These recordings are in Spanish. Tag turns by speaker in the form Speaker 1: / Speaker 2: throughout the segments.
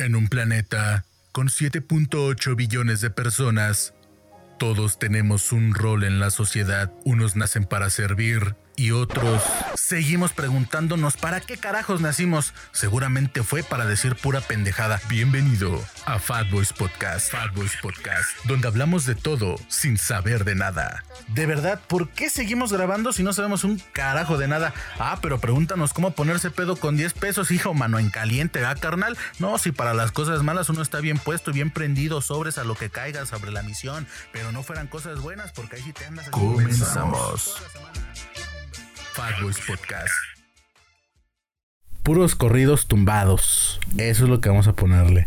Speaker 1: En un planeta con 7.8 billones de personas, todos tenemos un rol en la sociedad. Unos nacen para servir y otros seguimos preguntándonos para qué carajos nacimos. Seguramente fue para decir pura pendejada. Bienvenido a Fat Boys Podcast. Fat Boys Podcast, donde hablamos de todo sin saber de nada. De verdad, ¿por qué seguimos grabando si no sabemos un carajo de nada? Ah, pero pregúntanos cómo ponerse pedo con 10 pesos, hijo, mano en caliente, ¿ah, carnal? No, si para las cosas malas uno está bien puesto y bien prendido, sobres a lo que caiga sobre la misión, pero no fueran cosas buenas porque ahí sí te andas. Comenzamos. Boys Podcast. Puros corridos tumbados. Eso es lo que vamos a ponerle.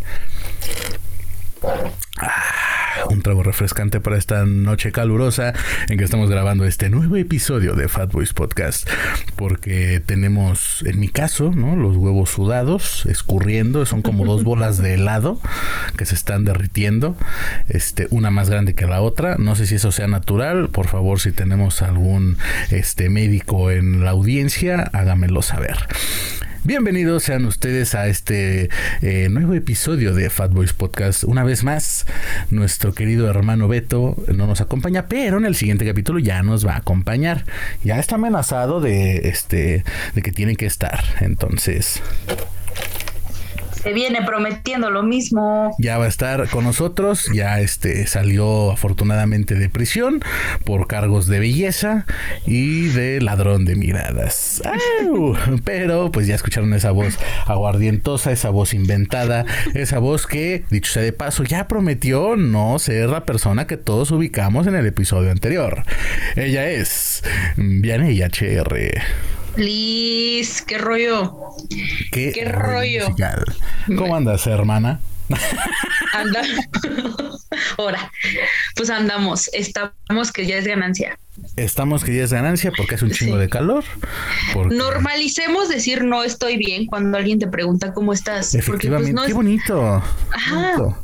Speaker 1: Ah, un trago refrescante para esta noche calurosa en que estamos grabando este nuevo episodio de Fat Boys Podcast. Porque tenemos, en mi caso, ¿no? Los huevos sudados, escurriendo. Son como dos bolas de helado que se están derritiendo. Este, una más grande que la otra. No sé si eso sea natural. Por favor, si tenemos algún este, médico en la audiencia, hágamelo saber. Bienvenidos sean ustedes a este eh, nuevo episodio de Fat Boys Podcast. Una vez más, nuestro querido hermano Beto no nos acompaña, pero en el siguiente capítulo ya nos va a acompañar. Ya está amenazado de este de que tiene que estar. Entonces,
Speaker 2: se viene prometiendo lo mismo.
Speaker 1: ya va a estar con nosotros. Ya este salió afortunadamente de prisión por cargos de belleza y de ladrón de miradas. ¡Au! Pero pues ya escucharon esa voz aguardientosa, esa voz inventada, esa voz que, dicho sea de paso, ya prometió no ser la persona que todos ubicamos en el episodio anterior. Ella es Vianey HR.
Speaker 2: Liz, qué rollo.
Speaker 1: ¿Qué,
Speaker 2: ¿Qué rollo?
Speaker 1: musical. ¿Cómo andas, hermana?
Speaker 2: Anda. Ahora, pues andamos. Estamos que ya es ganancia.
Speaker 1: Estamos que ya es ganancia porque es un chingo
Speaker 2: Sí.
Speaker 1: de calor. Porque
Speaker 2: Normalicemos decir no estoy bien cuando alguien te pregunta cómo estás. Porque pues
Speaker 1: efectivamente,
Speaker 2: no,
Speaker 1: qué
Speaker 2: es-
Speaker 1: bonito.
Speaker 2: Ajá.
Speaker 1: bonito.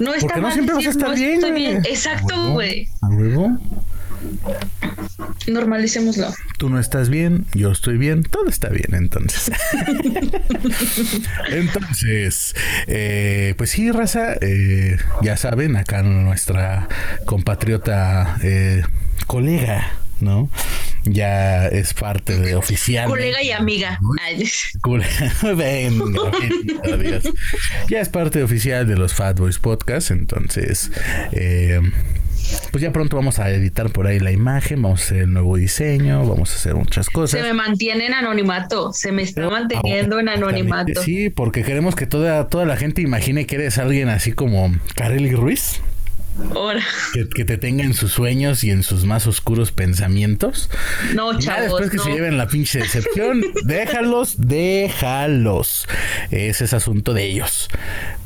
Speaker 2: no está
Speaker 1: Porque no
Speaker 2: mal
Speaker 1: siempre vas a
Speaker 2: decir,
Speaker 1: estar
Speaker 2: "No
Speaker 1: bien.
Speaker 2: estoy bien".
Speaker 1: ¿A
Speaker 2: Exacto,
Speaker 1: huevo?
Speaker 2: güey. Normalicémoslo.
Speaker 1: Tú no estás bien, yo estoy bien, todo está bien entonces. entonces, eh, pues sí, raza, eh, ya saben, acá nuestra compatriota eh, colega, ¿no? Ya es parte de oficial.
Speaker 2: Colega y amiga.
Speaker 1: Venga. Ya es parte oficial de los Fat Boys Podcast, entonces, eh, pues ya pronto vamos a editar por ahí la imagen, vamos a hacer el nuevo diseño, vamos a hacer muchas cosas.
Speaker 2: Se me mantiene en anonimato. Se me está manteniendo en anonimato.
Speaker 1: Sí, porque queremos que toda, toda la gente imagine que eres alguien así como Kareli Ruiz. Que, que te tenga en sus sueños y en sus más oscuros pensamientos.
Speaker 2: No,
Speaker 1: Ya
Speaker 2: chavos.
Speaker 1: después que
Speaker 2: no.
Speaker 1: se lleven la pinche decepción, déjalos, déjalos. Ese es asunto de ellos.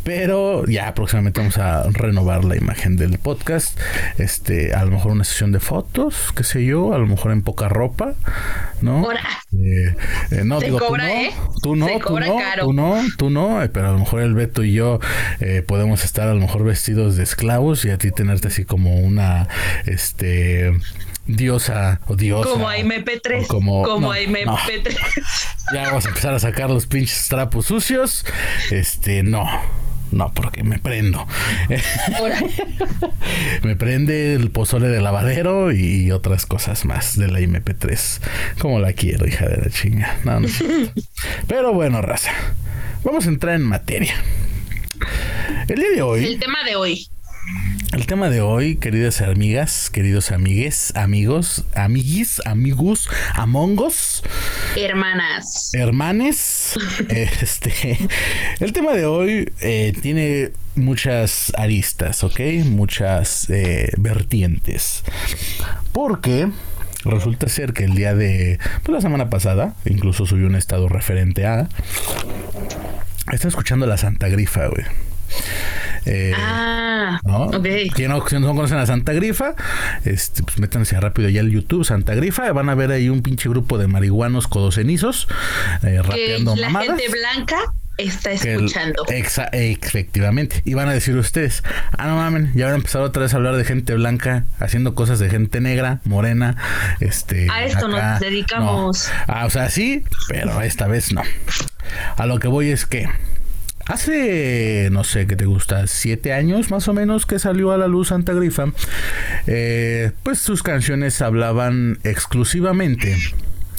Speaker 1: Pero ya próximamente vamos a renovar la imagen del podcast. Este, a lo mejor una sesión de fotos, qué sé yo, a lo mejor en poca ropa, ¿no? Eh, eh, no,
Speaker 2: Se
Speaker 1: digo,
Speaker 2: cobra,
Speaker 1: tú no,
Speaker 2: ¿eh?
Speaker 1: tú no,
Speaker 2: Se
Speaker 1: tú
Speaker 2: cobra
Speaker 1: no,
Speaker 2: caro.
Speaker 1: tú no, tú no, eh, pero a lo mejor el Beto y yo eh, podemos estar a lo mejor vestidos de esclavos y a ti tenerte así como una, este, diosa o diosa.
Speaker 2: Como a MP3.
Speaker 1: o como-
Speaker 2: Como,
Speaker 1: no,
Speaker 2: a MP3.
Speaker 1: Ya vamos a empezar a sacar los pinches trapos sucios. Este, no. No, porque me prendo. Me prende el pozole de lavadero y otras cosas más de la MP3. Como la quiero, hija de la chinga. No, no. Pero bueno, raza. Vamos a entrar en materia. El día de hoy.
Speaker 2: El tema de hoy.
Speaker 1: El tema de hoy, queridas amigas, queridos amigues, amigos, amiguis, amigos, amongos,
Speaker 2: Hermanas.
Speaker 1: hermanes, este, el tema de hoy eh, tiene muchas aristas, ¿ok? Muchas eh, vertientes. Porque resulta ser que el día de, pues la semana pasada, incluso subí un estado referente a, está escuchando la Santa Grifa, güey. Eh,
Speaker 2: Ah,
Speaker 1: ¿no?
Speaker 2: ok.
Speaker 1: ¿Quién no, no conocen a Santa Grifa? Este, pues métanse rápido ya al YouTube, Santa Grifa. Van a ver ahí un pinche grupo de marihuanos codocenizos eh,
Speaker 2: Que
Speaker 1: rapeando
Speaker 2: la
Speaker 1: mamadas.
Speaker 2: gente blanca está
Speaker 1: que el-
Speaker 2: escuchando.
Speaker 1: exa- efectivamente. Y van a decir ustedes, ah, no mamen, ya van a empezar otra vez a hablar de gente blanca haciendo cosas de gente negra, morena, este...
Speaker 2: A esto nos dedicamos.
Speaker 1: no. Ah, o sea, sí, pero esta vez no. A lo que voy es que Hace, no sé, ¿qué te gusta? Siete años más o menos que salió a la luz Santa Grifa. Eh, pues sus canciones hablaban exclusivamente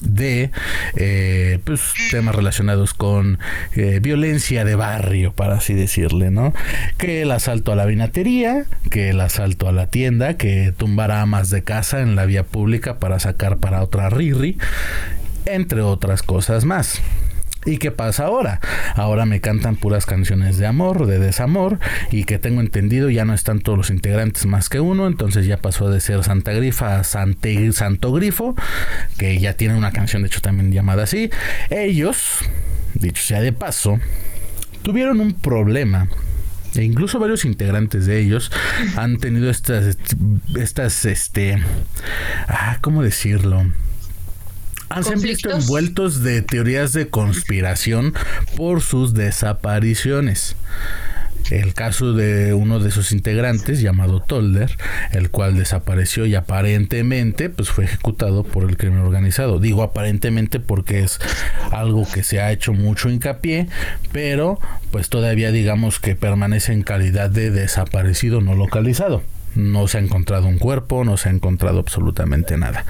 Speaker 1: de eh, pues, temas relacionados con eh, violencia de barrio, para así decirle, ¿no? Que el asalto a la vinatería, que el asalto a la tienda, que tumbar amas de casa en la vía pública para sacar para otra riri, entre otras cosas más. ¿Y qué pasa ahora? Ahora me cantan puras canciones de amor, de desamor, y que tengo entendido ya no están todos los integrantes más que uno, entonces ya pasó de ser Santa Grifa a Santo Grifo, que ya tiene una canción de hecho también llamada así. Ellos, dicho sea de paso, tuvieron un problema e incluso varios integrantes de ellos han tenido estas estas este ah cómo decirlo han sido visto envueltos de teorías de conspiración por sus desapariciones. El caso de uno de sus integrantes llamado Tolder, el cual desapareció y aparentemente pues fue ejecutado por el crimen organizado. Digo aparentemente porque es algo que se ha hecho mucho hincapié, pero pues todavía digamos que permanece en calidad de desaparecido no localizado no se ha encontrado un cuerpo, no se ha encontrado absolutamente nada.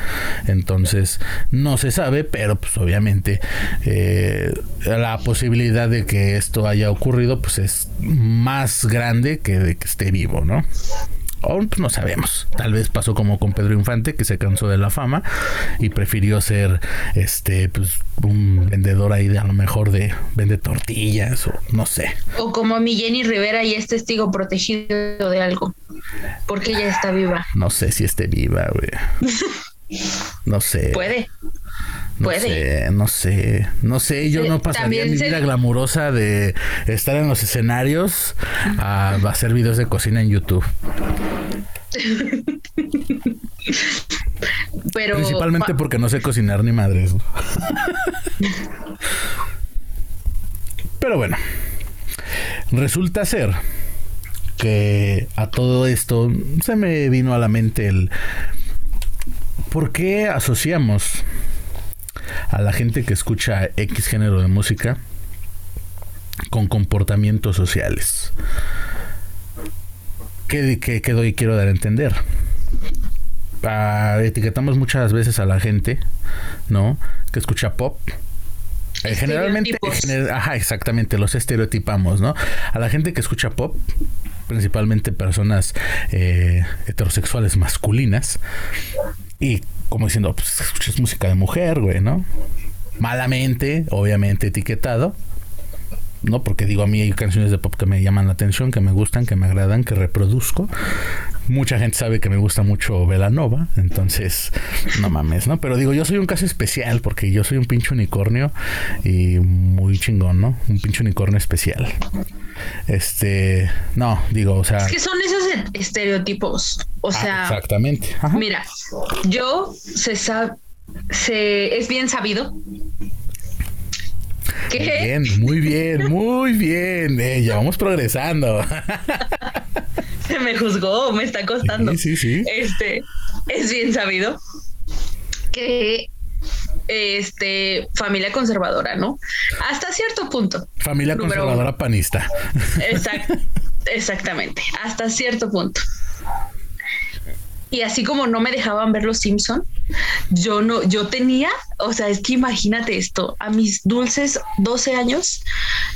Speaker 1: Entonces, no se sabe, pero pues obviamente eh, la posibilidad de que esto haya ocurrido pues es más grande que de que esté vivo, ¿no? Aún pues, no sabemos. Tal vez pasó como con Pedro Infante, que se cansó de la fama y prefirió ser este pues un vendedor ahí de a lo mejor de vende tortillas o no sé.
Speaker 2: O como mi Jenny Rivera y es testigo protegido de algo. Porque ella está viva.
Speaker 1: No sé si esté viva, güey. No sé.
Speaker 2: Puede.
Speaker 1: No sé, no sé, no sé, yo no pasaría mi vida glamurosa de estar en los escenarios a, hacer videos de cocina en YouTube. Pero principalmente porque no sé cocinar ni madres. Pero bueno, resulta ser que a todo esto se me vino a la mente el por qué asociamos a la gente que escucha X género de música con comportamientos sociales. ¿Qué, qué, doy quiero dar a entender? Ah, etiquetamos muchas veces a la gente, ¿no? Que escucha pop. Eh, generalmente, ajá, exactamente, los estereotipamos, ¿no? A la gente que escucha pop, principalmente personas eh, heterosexuales masculinas, y como diciendo, pues escuchas música de mujer, güey, ¿no? Malamente, obviamente etiquetado. ¿no? Porque digo, a mí hay canciones de pop que me llaman la atención, que me gustan, que me agradan, que reproduzco. Mucha gente sabe que me gusta mucho Velanova, entonces, no mames, ¿no? Pero digo, yo soy un caso especial porque yo soy un pinche unicornio y muy chingón, ¿no? Un pinche unicornio especial. Este, no, digo, o sea.
Speaker 2: Es que son esos estereotipos. O ah, sea.
Speaker 1: exactamente.
Speaker 2: Mira, yo se sabe, se, es bien sabido
Speaker 1: ¿Qué? Muy bien, muy bien, muy bien. Eh, ya vamos progresando.
Speaker 2: Se me juzgó, me está costando.
Speaker 1: Sí, sí, sí.
Speaker 2: Este, es bien sabido que este familia conservadora, ¿no? Hasta cierto punto.
Speaker 1: Familia conservadora panista.
Speaker 2: exactamente, hasta cierto punto. Y así como no me dejaban ver los Simpson, yo no, yo tenía, o sea, es que imagínate esto, a mis dulces 12 años,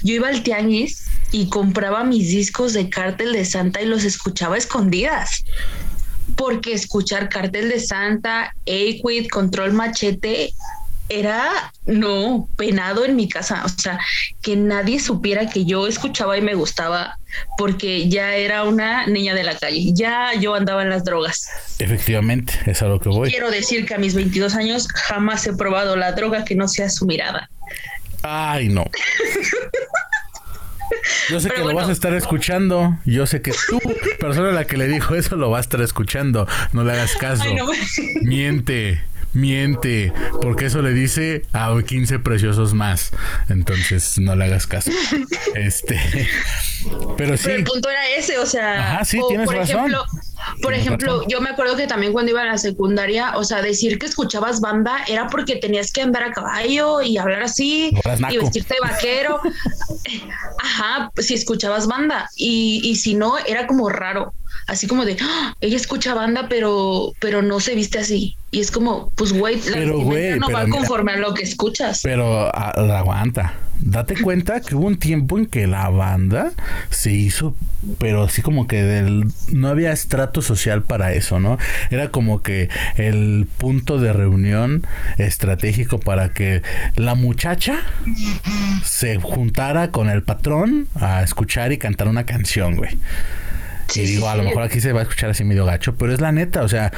Speaker 2: yo iba al tianguis y compraba mis discos de Cártel de Santa y los escuchaba escondidas porque escuchar Cartel de Santa, Aquid, Control Machete era no penado en mi casa, o sea, que nadie supiera que yo escuchaba y me gustaba porque ya era una niña de la calle, ya yo andaba en las drogas.
Speaker 1: Efectivamente, es a lo que voy.
Speaker 2: Quiero decir que a mis 22 años jamás he probado la droga que no sea su mirada.
Speaker 1: Ay, no. Yo sé que lo vas a estar escuchando. Yo sé que tú, persona a la que le dijo eso, lo va a estar escuchando. No le hagas caso. Miente, miente. Porque eso le dice a 15 preciosos más. Entonces, no le hagas caso. Este. Pero sí.
Speaker 2: el punto era ese, o sea.
Speaker 1: Ajá, sí, tienes por razón. Ejemplo,
Speaker 2: Por ejemplo, yo me acuerdo que también cuando iba a la secundaria, o sea, decir que escuchabas banda era porque tenías que andar a caballo y hablar así y vestirte de vaquero. Ajá, si escuchabas banda y, y si no, era como raro así como de, ¡Ah! ella escucha banda, pero, pero no se viste así. Y es como, pues, güey, la no va conforme a lo que escuchas.
Speaker 1: Pero aguanta. Date cuenta que hubo un tiempo en que la banda se hizo, pero así como que del, no había estrato social para eso, ¿no? Era como que el punto de reunión estratégico para que la muchacha se juntara con el patrón a escuchar y cantar una canción, güey y digo, a lo mejor aquí se va a escuchar así medio gacho, pero es la neta, o sea,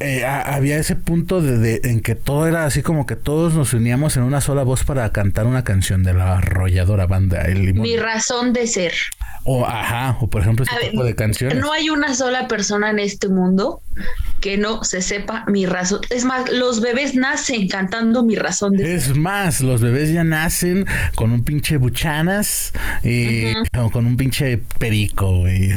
Speaker 1: eh, había ese punto de, en que todo era así como que todos nos uníamos en una sola voz para cantar una canción de la arrolladora banda El
Speaker 2: Mi razón de ser.
Speaker 1: O ajá, o por ejemplo ese tipo de canciones.
Speaker 2: No hay una sola persona en este mundo que no se sepa mi razón. Es más, los bebés nacen cantando mi razón
Speaker 1: de Es más, los bebés ya nacen con un pinche buchanas y con un pinche perico, güey.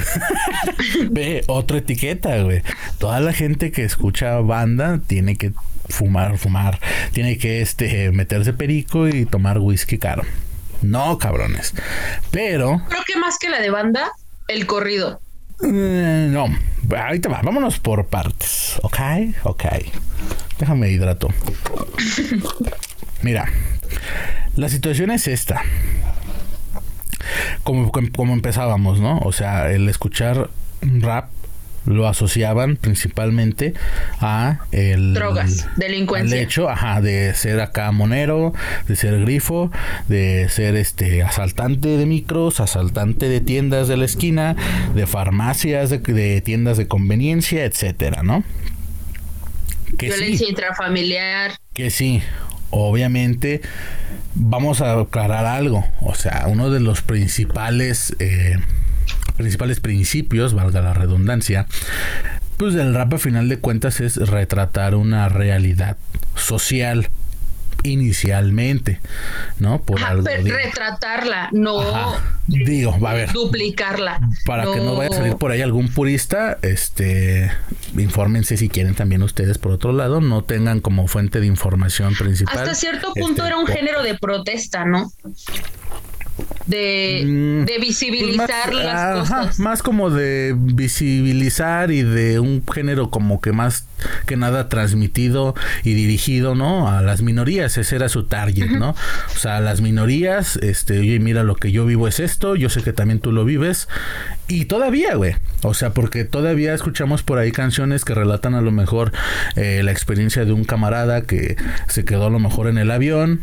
Speaker 1: Ve, otra etiqueta, güey. Toda la gente que escucha banda tiene que fumar, fumar, tiene que este meterse perico y tomar whisky caro. No, cabrones. Pero.
Speaker 2: Creo que más que la de banda, el corrido.
Speaker 1: Eh, no, ahorita va, vámonos por partes. Ok, ok. Déjame hidrato. Mira, la situación es esta. Como, como empezábamos, ¿no? O sea, el escuchar rap lo asociaban principalmente a el
Speaker 2: drogas, delincuencia.
Speaker 1: El hecho, ajá, de ser acá monero, de ser grifo, de ser este asaltante de micros, asaltante de tiendas de la esquina, de farmacias, de, tiendas de conveniencia, etcétera, ¿no?
Speaker 2: Que Violencia intrafamiliar.
Speaker 1: Que sí, obviamente vamos a aclarar algo. O sea, uno de los principales eh, principales principios, valga la redundancia, pues del rap a final de cuentas es retratar una realidad social inicialmente, ¿no?
Speaker 2: Por algo, retratarla, no
Speaker 1: digo, va a ver,
Speaker 2: duplicarla.
Speaker 1: Para que no vaya a salir por ahí algún purista, este, infórmense si quieren también ustedes por otro lado, no tengan como fuente de información principal.
Speaker 2: Hasta cierto punto este, era un género de protesta, ¿no? De, mm, de visibilizar
Speaker 1: pues
Speaker 2: las cosas.
Speaker 1: Más como de visibilizar y de un género como que más que nada transmitido y dirigido, ¿no? A las minorías, ese era su target, ¿no? O sea, las minorías, este, oye, mira, lo que yo vivo es esto, yo sé que también tú lo vives. Y todavía, güey. O sea, porque todavía escuchamos por ahí canciones que relatan a lo mejor eh, la experiencia de un camarada que se quedó a lo mejor en el avión.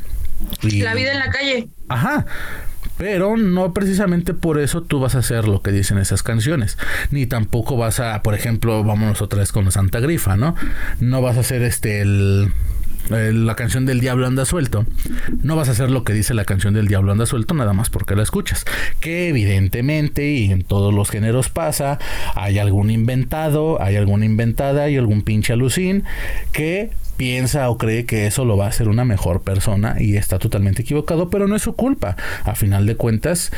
Speaker 2: Y... La vida en la calle.
Speaker 1: Ajá. Pero no precisamente por eso tú vas a hacer lo que dicen esas canciones. Ni tampoco vas a, por ejemplo, vámonos otra vez con Santa Grifa, ¿no? No vas a hacer este el la canción del diablo anda suelto, no vas a hacer lo que dice la canción del diablo anda suelto nada más porque la escuchas. Que evidentemente y en todos los géneros pasa, hay algún inventado, hay alguna inventada y algún pinche alucín que piensa o cree que eso lo va a hacer una mejor persona y está totalmente equivocado, pero no es su culpa. A final de cuentas,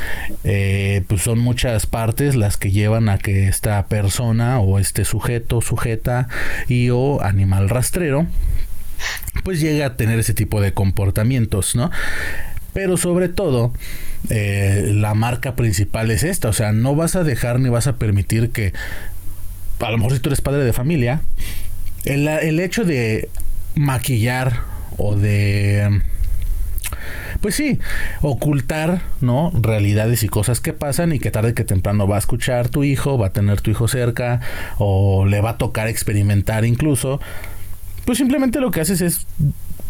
Speaker 1: eh, pues son muchas partes las que llevan a que esta persona o este sujeto, sujeta y o animal rastrero, pues llegue a tener ese tipo de comportamientos, ¿no? Pero sobre todo, eh, la marca principal es esta, o sea, no vas a dejar ni vas a permitir que, a lo mejor si tú eres padre de familia, el, el hecho de maquillar o de pues sí, ocultar, ¿no? Realidades y cosas que pasan y que tarde que temprano va a escuchar tu hijo, va a tener tu hijo cerca o le va a tocar experimentar incluso. Pues simplemente lo que haces es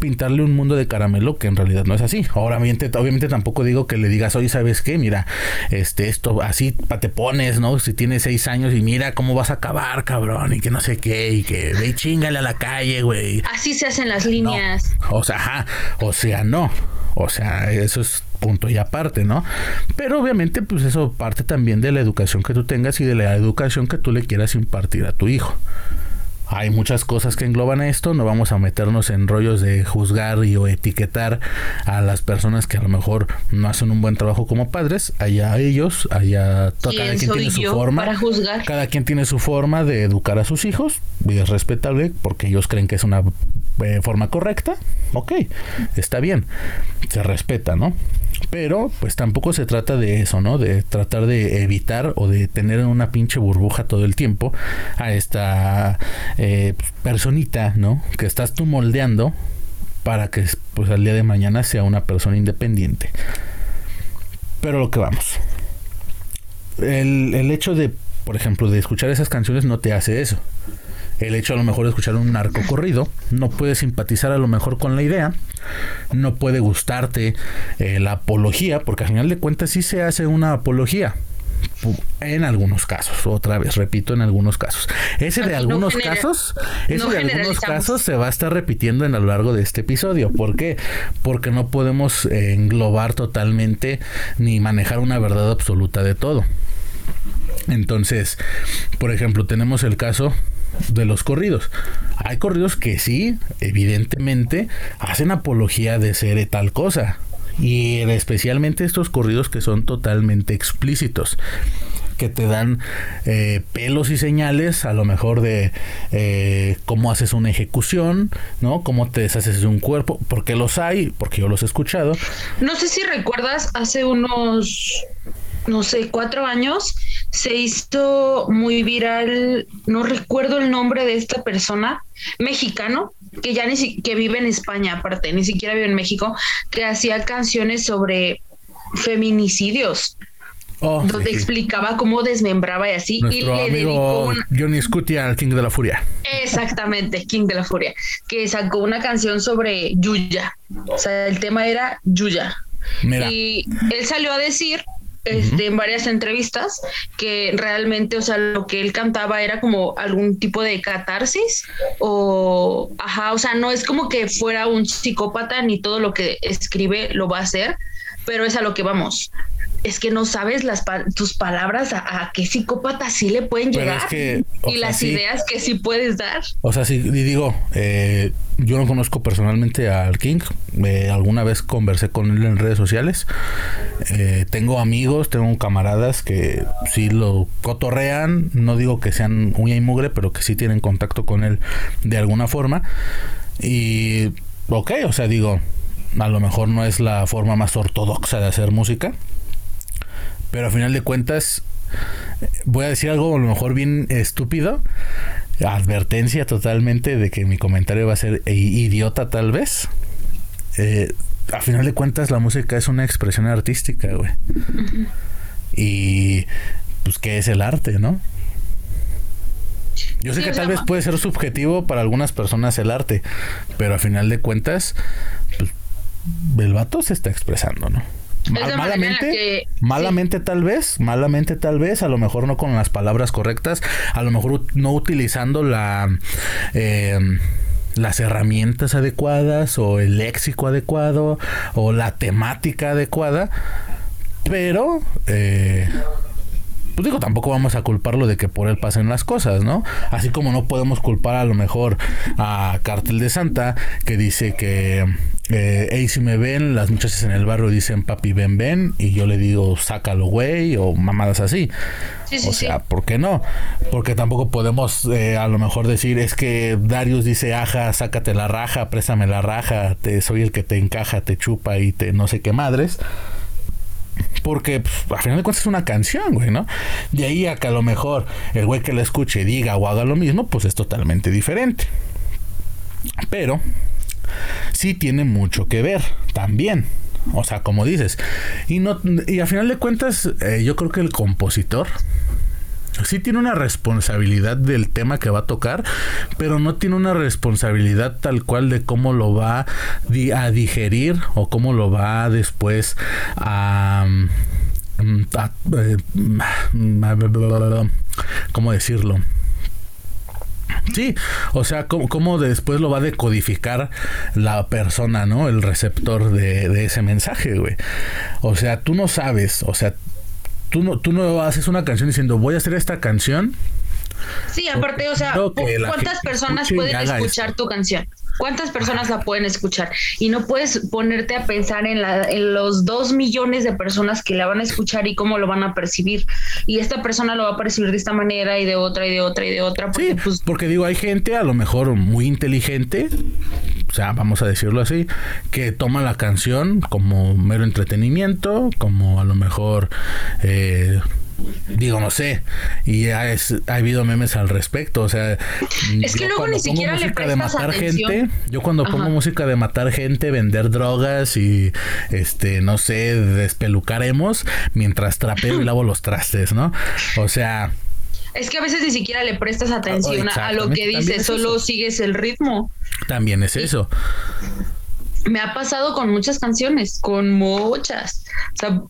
Speaker 1: pintarle un mundo de caramelo que en realidad no es así. Ahora, obviamente, obviamente tampoco digo que le digas, oye, ¿sabes qué? Mira, este, esto así te pones, ¿no? Si tienes seis años y mira cómo vas a acabar, cabrón, y que no sé qué, y que ve y chingale a la calle, güey.
Speaker 2: Así se hacen las líneas.
Speaker 1: O sea, ajá, o sea, no. O sea, eso es punto y aparte, ¿no? Pero obviamente, pues eso parte también de la educación que tú tengas y de la educación que tú le quieras impartir a tu hijo. Hay muchas cosas que engloban esto, no vamos a meternos en rollos de juzgar y o etiquetar a las personas que a lo mejor no hacen un buen trabajo como padres, allá ellos, allá cada quien tiene su forma,
Speaker 2: para juzgar?
Speaker 1: cada quien tiene su forma de educar a sus hijos y es respetable porque ellos creen que es una eh, forma correcta, ok, está bien, se respeta, ¿no? Pero pues tampoco se trata de eso, ¿no? De tratar de evitar o de tener en una pinche burbuja todo el tiempo a esta eh, personita, ¿no? Que estás tú moldeando para que pues al día de mañana sea una persona independiente. Pero lo que vamos. El, el hecho de, por ejemplo, de escuchar esas canciones no te hace eso el hecho a lo mejor de escuchar un narco corrido, no puede simpatizar a lo mejor con la idea, no puede gustarte eh, la apología, porque al final de cuentas sí se hace una apología. En algunos casos, otra vez, repito, en algunos casos. Ese de algunos casos, ese de algunos casos se va a estar repitiendo en a lo largo de este episodio. ¿Por qué? Porque no podemos eh, englobar totalmente ni manejar una verdad absoluta de todo. Entonces, por ejemplo, tenemos el caso de los corridos. Hay corridos que sí, evidentemente, hacen apología de ser tal cosa. Y especialmente estos corridos que son totalmente explícitos que te dan eh, pelos y señales, a lo mejor de eh, cómo haces una ejecución, ¿no? Cómo te deshaces de un cuerpo, porque los hay, porque yo los he escuchado.
Speaker 2: No sé si recuerdas hace unos no sé, cuatro años, se hizo muy viral, no recuerdo el nombre de esta persona, mexicano, que ya ni que vive en España aparte, ni siquiera vive en México, que hacía canciones sobre feminicidios. Oh, donde explicaba cómo desmembraba y así. y
Speaker 1: le dedicó Johnny Scutia al King de la Furia.
Speaker 2: Exactamente, King de la Furia. Que sacó una canción sobre Yuya. O sea, el tema era Yuya. Y él salió a decir este, en varias entrevistas que realmente, o sea, lo que él cantaba era como algún tipo de catarsis o, ajá, o sea, no es como que fuera un psicópata ni todo lo que escribe lo va a hacer, pero es a lo que vamos es que no sabes las tus palabras a, qué psicópata sí le pueden llegar y las ideas que sí puedes dar.
Speaker 1: O sea, sí, digo, eh, yo no conozco personalmente al King, eh, alguna vez conversé con él en redes sociales, eh, tengo amigos, tengo camaradas que sí lo cotorrean, no digo que sean uña y mugre, pero que sí tienen contacto con él de alguna forma. Y, ok, o sea, digo, a lo mejor no es la forma más ortodoxa de hacer música, pero a final de cuentas, voy a decir algo a lo mejor bien estúpido. Advertencia totalmente de que mi comentario va a ser idiota tal vez. Eh, a final de cuentas la música es una expresión artística, güey. Y pues qué es el arte, ¿no? Yo sé que tal vez puede ser subjetivo para algunas personas el arte, pero a final de cuentas, pues, el vato se está expresando, ¿no? Malamente, malamente tal vez, malamente tal vez, a lo mejor no con las palabras correctas, a lo mejor no utilizando la eh, las herramientas adecuadas o el léxico adecuado o la temática adecuada, pero eh, pues digo, tampoco vamos a culparlo de que por él pasen las cosas, ¿no? Así como no podemos culpar a lo mejor a Cartel de Santa, que dice que, eh, si me ven, las muchachas en el barrio dicen papi ven ven, y yo le digo sácalo güey, o mamadas así. Sí, sí, o sea, ¿por qué no? Porque tampoco podemos eh, a lo mejor decir, es que Darius dice, aja, sácate la raja, préstame la raja, te, soy el que te encaja, te chupa y te no sé qué madres. Porque pues, al final de cuentas es una canción, güey, ¿no? De ahí a que a lo mejor el güey que la escuche diga o haga lo mismo, pues es totalmente diferente. Pero sí tiene mucho que ver también. O sea, como dices. Y, no, y al final de cuentas, eh, yo creo que el compositor sí tiene una responsabilidad del tema que va a tocar, pero no tiene una responsabilidad tal cual de cómo lo va a digerir o cómo lo va después a... ¿Cómo decirlo? Sí, o sea, cómo, después lo va a decodificar la persona, ¿no? El receptor de, de ese mensaje, güey. O sea, tú no sabes, o sea, tú no, tú no haces una canción diciendo voy a hacer esta canción
Speaker 2: Sí, aparte, o sea, ¿cuántas personas pueden escuchar tu canción? ¿Cuántas personas la pueden escuchar? Y no puedes ponerte a pensar en, la, en los dos millones de personas que la van a escuchar y cómo lo van a percibir. Y esta persona lo va a percibir de esta manera y de otra y de otra y de otra.
Speaker 1: Porque, sí, pues, porque digo, hay gente a lo mejor muy inteligente, o sea, vamos a decirlo así, que toma la canción como mero entretenimiento, como a lo mejor... Eh, digo, no sé. Y ha, ha, habido memes al respecto. O sea,
Speaker 2: es que luego ni siquiera le prestas de matar
Speaker 1: gente. Yo cuando pongo música de matar gente, vender drogas y este, no sé, despelucaremos mientras trapeo y lavo los trastes, ¿no? O sea.
Speaker 2: Es que a veces ni siquiera le prestas atención a lo que dice, solo sigues el ritmo.
Speaker 1: También es eso.
Speaker 2: Me ha pasado con muchas canciones, con muchas. O sea,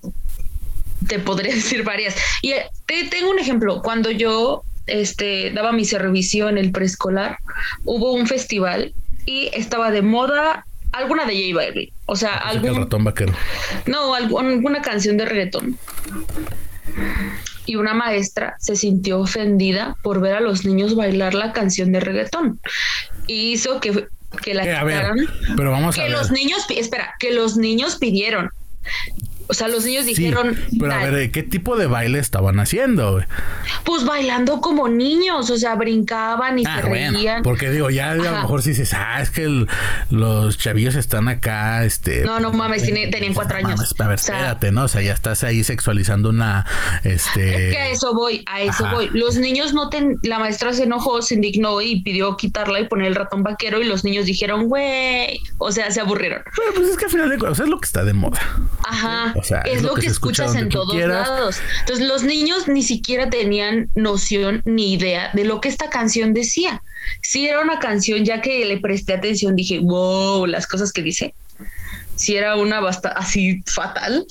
Speaker 2: te podría decir varias. Y eh, te, tengo un ejemplo. Cuando yo este, daba mi servicio en el preescolar, hubo un festival y estaba de moda alguna de J Balvin. O sea, algún...
Speaker 1: ratón vaquero.
Speaker 2: No, alguna canción de reggaetón. Y una maestra se sintió ofendida por ver a los niños bailar la canción de reggaetón. Y hizo que, que la
Speaker 1: eh, pero vamos
Speaker 2: que
Speaker 1: a ver.
Speaker 2: los niños, espera, que los niños pidieron o sea, los niños dijeron.
Speaker 1: pero a ver, ¿qué tipo de baile estaban haciendo?
Speaker 2: Pues bailando como niños, o sea, brincaban y ah, se reían.
Speaker 1: Porque digo, ya a lo mejor si dices, ah, es que los chavillos están acá, este.
Speaker 2: No, no mames, tenían cuatro años.
Speaker 1: a ver, espérate, ¿no? O sea, ya estás ahí sexualizando una. Este.
Speaker 2: Es que a eso voy, a eso voy. Los niños no ten. La maestra se enojó, se indignó y pidió quitarla y poner el ratón vaquero y los niños dijeron, güey. O sea, se aburrieron.
Speaker 1: Pero pues es que al final de cuentas es lo que está de moda.
Speaker 2: Ajá es, lo, que, escuchas en todos lados. Entonces los niños ni siquiera tenían noción ni idea de lo que esta canción decía. Si era una canción, ya que le presté atención, dije, wow, las cosas que dice. Si era una basta así fatal,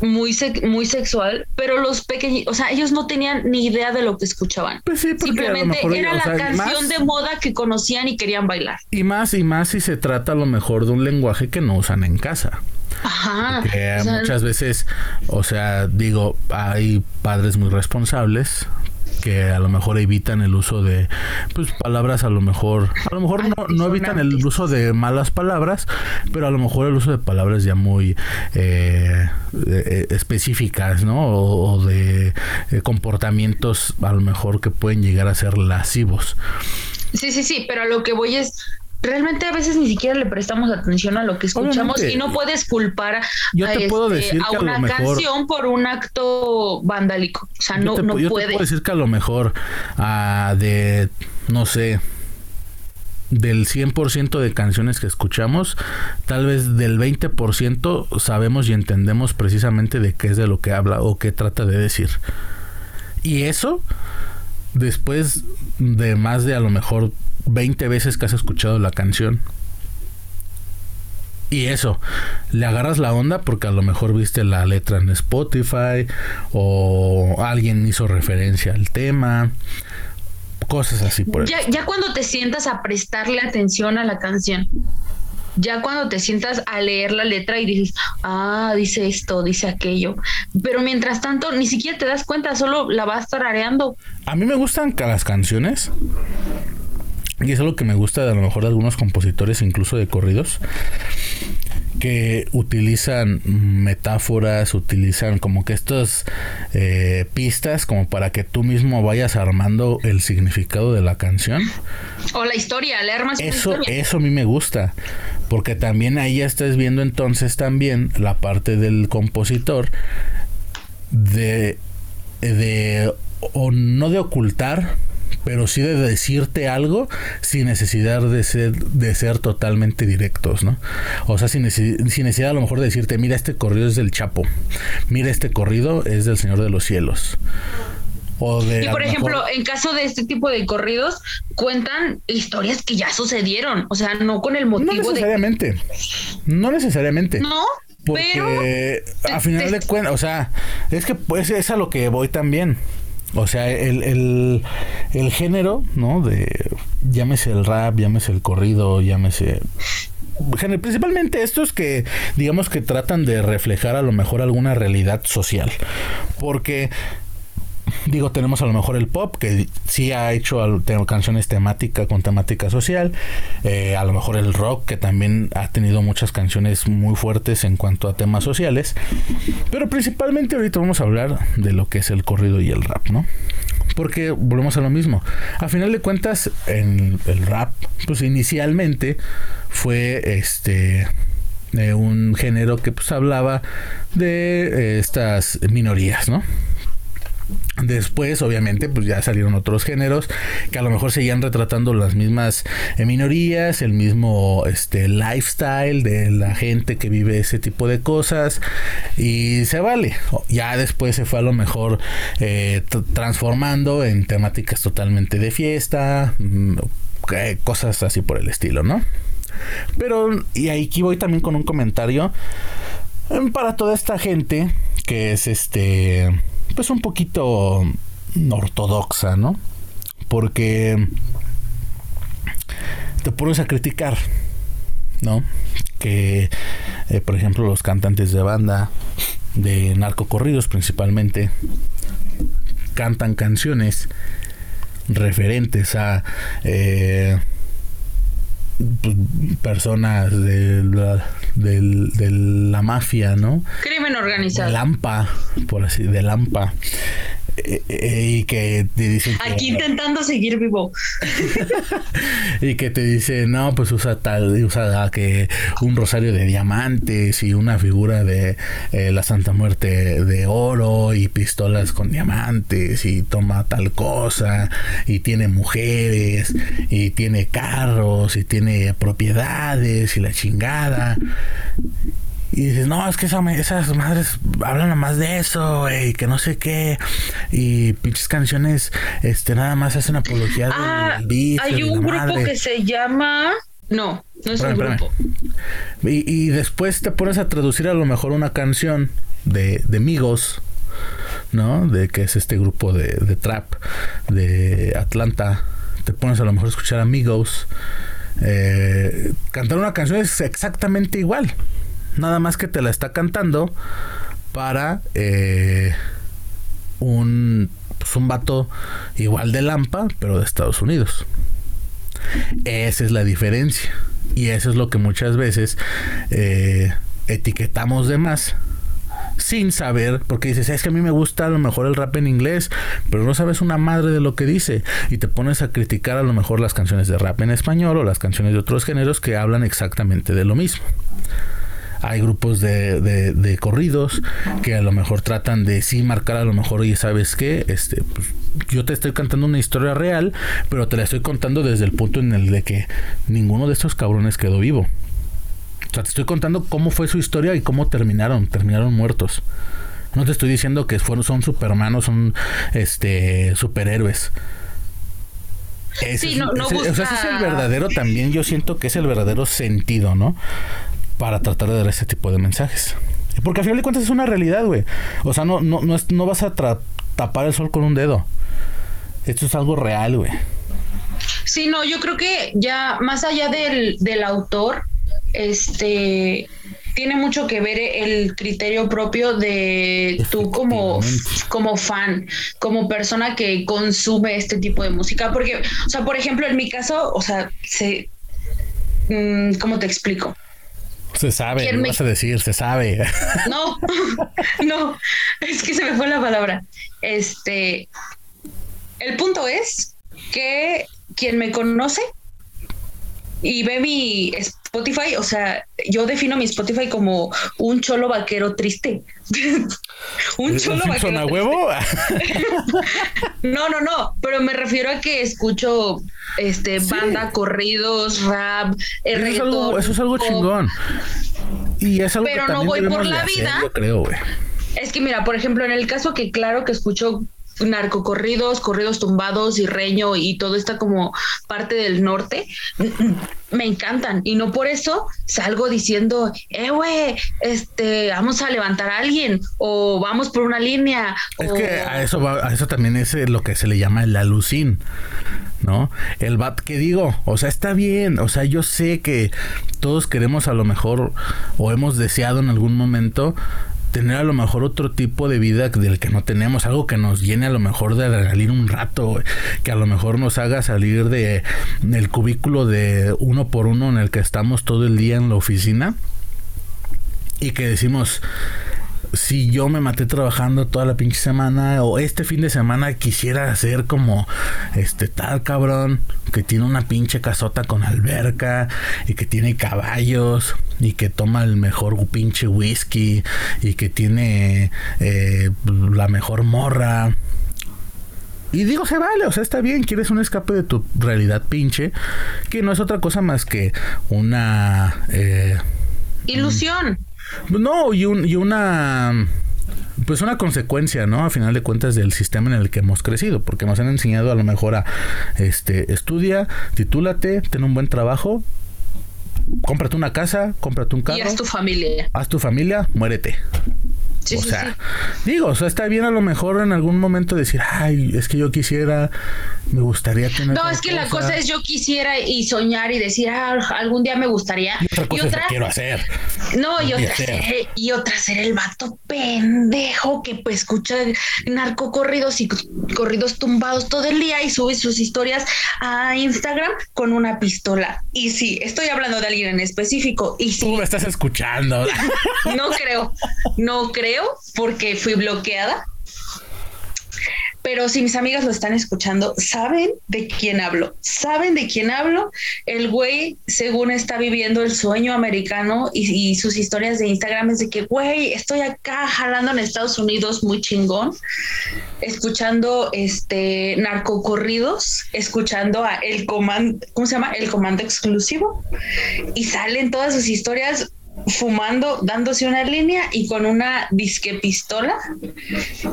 Speaker 2: muy, muy sexual, pero los pequeños, o sea, ellos no tenían ni idea de lo que escuchaban.
Speaker 1: Pues
Speaker 2: Simplemente era la canción de moda que conocían y querían bailar.
Speaker 1: Y más y más si se trata a lo mejor de un lenguaje que no usan en casa.
Speaker 2: Ajá.
Speaker 1: muchas veces, o sea, digo, hay padres muy responsables que a lo mejor evitan el uso de pues palabras a lo mejor a lo mejor no, no evitan el uso de malas palabras pero a lo mejor el uso de palabras ya muy eh, eh, específicas no o, de eh, comportamientos a lo mejor que pueden llegar a ser lascivos.
Speaker 2: Sí, sí, sí, pero a lo que voy es, realmente a veces ni siquiera le prestamos atención a lo que escuchamos y no puedes culpar a,
Speaker 1: este,
Speaker 2: una canción por un acto vandálico. O sea, no, no
Speaker 1: yo
Speaker 2: puede.
Speaker 1: Te puedo decir que a lo mejor uh, de, no sé, del 100% de canciones que escuchamos, tal vez del 20% sabemos y entendemos precisamente de qué es de lo que habla o qué trata de decir. Y eso, después de más de a lo mejor 20 veces que has escuchado la canción. Y eso, le agarras la onda porque a lo mejor viste la letra en Spotify o alguien hizo referencia al tema, cosas así por
Speaker 2: ya, ya cuando te sientas a prestarle atención a la canción, ya cuando te sientas a leer la letra y dices, ah, dice esto, dice aquello, pero mientras tanto ni siquiera te das cuenta, solo la vas tarareando.
Speaker 1: A mí me gustan las canciones y es algo que me gusta de a lo mejor de algunos compositores, incluso de corridos, que utilizan metáforas, utilizan como que estas eh, pistas como para que tú mismo vayas armando el significado de la canción.
Speaker 2: O la historia, leer más.
Speaker 1: Eso, eso a mí me gusta, porque también ahí ya estás viendo entonces también la parte del compositor de, de o no de ocultar, pero sí de decirte algo sin necesidad de ser, de ser totalmente directos, ¿no? O sea, sin, necesidad a lo mejor de decirte, mira, este corrido es del Chapo, mira, este corrido es del Señor de los Cielos. O de,
Speaker 2: y por ejemplo, en caso de este tipo de corridos, cuentan historias que ya sucedieron, o sea, no con el motivo
Speaker 1: no necesariamente, No necesariamente.
Speaker 2: No.
Speaker 1: Porque a final de cuentas, o sea, es que pues es a lo que voy también. O sea, el, el, género, ¿no? De llámese el rap, llámese el corrido, llámese principalmente estos que digamos que tratan de reflejar a lo mejor alguna realidad social porque digo, tenemos a lo mejor el pop, que sí ha hecho canciones temáticas con temática social. Eh, a lo mejor el rock, que también ha tenido muchas canciones muy fuertes en cuanto a temas sociales. Pero principalmente ahorita vamos a hablar de lo que es el corrido y el rap, ¿no? Porque volvemos a lo mismo. A final de cuentas, en el rap, pues inicialmente fue este un género que pues hablaba de eh, estas minorías, ¿no? Después, obviamente, pues ya salieron otros géneros que a lo mejor seguían retratando las mismas eh, minorías, el mismo este, lifestyle de la gente que vive ese tipo de cosas y se vale. Ya después se fue a lo mejor eh, transformando en temáticas totalmente de fiesta, mm, cosas así por el estilo, ¿no? Pero, y aquí voy también con un comentario em, para toda esta gente que es este, pues un poquito ortodoxa, ¿no? Porque te pones a criticar, ¿no? Que, eh, por ejemplo, los cantantes de banda, de narcocorridos principalmente, cantan canciones referentes a eh, personas de la, de la mafia, ¿no?
Speaker 2: Crimen organizado.
Speaker 1: Lampa, por así, de Lampa. Eh, eh, y que te dicen
Speaker 2: aquí intentando seguir vivo.
Speaker 1: Y que te dice no pues usa tal usa que un rosario de diamantes y una figura de eh, la Santa Muerte de oro y pistolas con diamantes y toma tal cosa y tiene mujeres y tiene carros y tiene propiedades y la chingada y dices, no, es que esas madres hablan más de eso, güey, que no sé qué. Y pinches canciones, este, nada más hacen apología
Speaker 2: ah, Hay un grupo que se llama. No, no es un grupo.
Speaker 1: Y, después te pones a traducir a lo mejor una canción de, de Migos, ¿no? De que es este grupo de, de trap de Atlanta. Te pones a lo mejor a escuchar Amigos. Eh, cantar una canción es exactamente igual. Nada más que te la está cantando para eh, un, pues un vato igual de Lampa, pero de Estados Unidos. Esa es la diferencia. Y eso es lo que muchas veces eh, etiquetamos de más sin saber, porque dices, es que a mí me gusta a lo mejor el rap en inglés, pero no sabes una madre de lo que dice y te pones a criticar a lo mejor las canciones de rap en español o las canciones de otros géneros que hablan exactamente de lo mismo hay grupos de, de, corridos que a lo mejor tratan de sí marcar a lo mejor, oye, ¿sabes qué? Este, pues, yo te estoy cantando una historia real, pero te la estoy contando desde el punto en el de que ninguno de estos cabrones quedó vivo. O sea, te estoy contando cómo fue su historia y cómo terminaron, terminaron muertos. No te estoy diciendo que fueron, son supermanos, son este superhéroes.
Speaker 2: sí, no, no
Speaker 1: ese, ese es el verdadero también, yo siento que es el verdadero sentido, ¿no? Para tratar de dar ese tipo de mensajes. Porque al final de cuentas es una realidad, güey. O sea, no, no, no, no vas a tapar el sol con un dedo. Esto es algo real, güey.
Speaker 2: Sí, no, yo creo que ya más allá del, del autor, este tiene mucho que ver el criterio propio de tú como, como fan, como persona que consume este tipo de música. Porque, o sea, por ejemplo, en mi caso, o sea, se, mm, ¿cómo te explico?
Speaker 1: Se sabe, me... vas a decir, se sabe.
Speaker 2: No, no, es que se me fue la palabra. Este, el punto es que quien me conoce y ve mi Spotify, o sea, yo defino mi Spotify como un cholo vaquero triste.
Speaker 1: un cholo vaquero. a huevo?
Speaker 2: no, no, no, pero me refiero a que escucho este banda, corridos, rap,
Speaker 1: eso, es algo, eso es algo chingón. Y es algo
Speaker 2: pero no voy por la vida.
Speaker 1: yo creo, güey.
Speaker 2: Es que mira, por ejemplo, en el caso que claro que escucho narcocorridos, corridos tumbados y reño y todo está como parte del norte, me encantan y no por eso salgo diciendo, eh, güey, este, vamos a levantar a alguien o vamos por una línea.
Speaker 1: Es que a eso, va, a eso también es lo que se le llama el alucín. ¿no? El bat que digo, o sea, está bien, o sea, yo sé que todos queremos a lo mejor o hemos deseado en algún momento tener a lo mejor otro tipo de vida del que no tenemos, algo que nos llene a lo mejor de adrenalina un rato, que a lo mejor nos haga salir de el cubículo de uno por uno en el que estamos todo el día en la oficina. Y que decimos si yo me maté trabajando toda la pinche semana o este fin de semana quisiera ser como este tal cabrón que tiene una pinche casota con alberca y que tiene caballos y que toma el mejor pinche whisky y que tiene eh, la mejor morra. Y digo, se vale, o sea, está bien, quieres un escape de tu realidad pinche, que no es otra cosa más que una... Eh,
Speaker 2: Ilusión.
Speaker 1: No, y, un, y una pues una consecuencia, ¿no? A final de cuentas del sistema en el que hemos crecido, porque nos han enseñado a lo mejor a este estudia, titúlate, ten un buen trabajo, cómprate una casa, cómprate un carro. Y
Speaker 2: haz tu familia.
Speaker 1: Haz tu familia, muérete o sea, digo, o sea, está bien a lo mejor en algún momento decir, ay, es que yo quisiera, me gustaría tener.
Speaker 2: No, es que la cosa es yo quisiera y soñar y decir, ah, algún día me gustaría.
Speaker 1: Y otra, quiero hacer.
Speaker 2: No, y otra, ser, y otra ser el vato pendejo que pues escucha narcocorridos y corridos tumbados todo el día y sube sus historias a Instagram con una pistola. Y sí, estoy hablando de alguien en específico. Y.
Speaker 1: Tú me estás escuchando.
Speaker 2: no creo, no creo porque fui bloqueada. Pero si mis amigas lo están escuchando, saben de quién hablo. Saben de quién hablo. El güey, según está viviendo el sueño americano y, sus historias de Instagram es de que, güey, estoy acá jalando en Estados Unidos muy chingón, escuchando este narcocorridos, escuchando a el comando, ¿cómo se llama? El comando exclusivo. Y salen todas sus historias fumando, dándose una línea y con una disque pistola.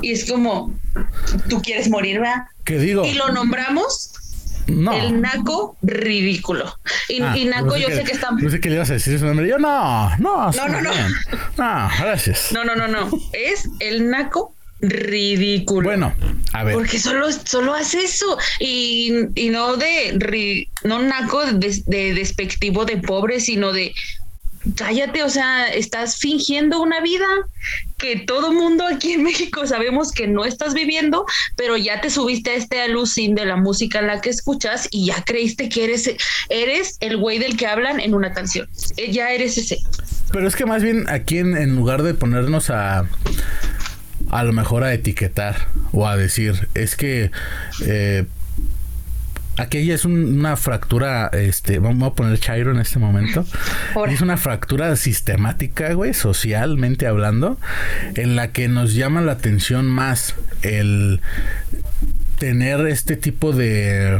Speaker 2: Y es como, tú quieres morir, ¿verdad?
Speaker 1: ¿Qué digo?
Speaker 2: Y lo nombramos no. El naco ridículo. Y, ah, naco, yo sé que está.
Speaker 1: No sé qué le ibas a decir su nombre. Yo no, no,
Speaker 2: no, no, no.
Speaker 1: No, gracias.
Speaker 2: No, no, no, no. Es el naco ridículo.
Speaker 1: Bueno, a ver.
Speaker 2: Porque solo, solo hace eso. Y, y no de no naco de, de, despectivo de pobre, sino de cállate, o sea, estás fingiendo una vida que todo mundo aquí en México sabemos que no estás viviendo, pero ya te subiste a este alucin de la música en la que escuchas y ya creíste que eres, eres el güey del que hablan en una canción. Eh, ya eres ese.
Speaker 1: Pero es que más bien aquí en, en lugar de ponernos a a lo mejor a etiquetar o a decir, es que eh, aquella es una fractura, este, vamos a poner Chairo en este momento. Es una fractura sistemática, güey, socialmente hablando, en la que nos llama la atención más el tener este tipo de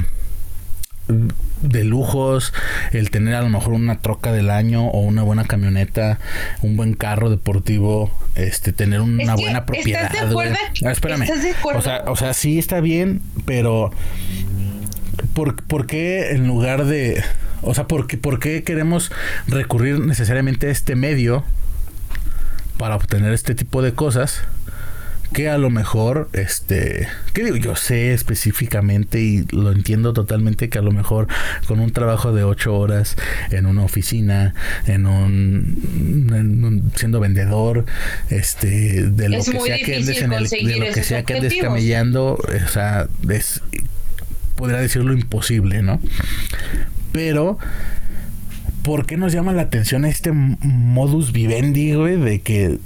Speaker 1: de lujos, el tener a lo mejor una troca del año o una buena camioneta, un buen carro deportivo, este, tener una buena propiedad. Ah, espérame. o sea, o sea, sí está bien, pero ¿por, qué en lugar de... O sea, ¿por qué, ¿por qué queremos recurrir necesariamente a este medio para obtener este tipo de cosas? que a lo mejor, este, ¿qué digo? Yo sé específicamente y lo entiendo totalmente que a lo mejor con un trabajo de ocho horas en una oficina, en un, siendo vendedor, este, de lo que sea que andes en el, de lo que sea que andes camellando, o sea, es podría decirlo imposible, ¿no? Pero, ¿por qué nos llama la atención este modus vivendi, güey, de que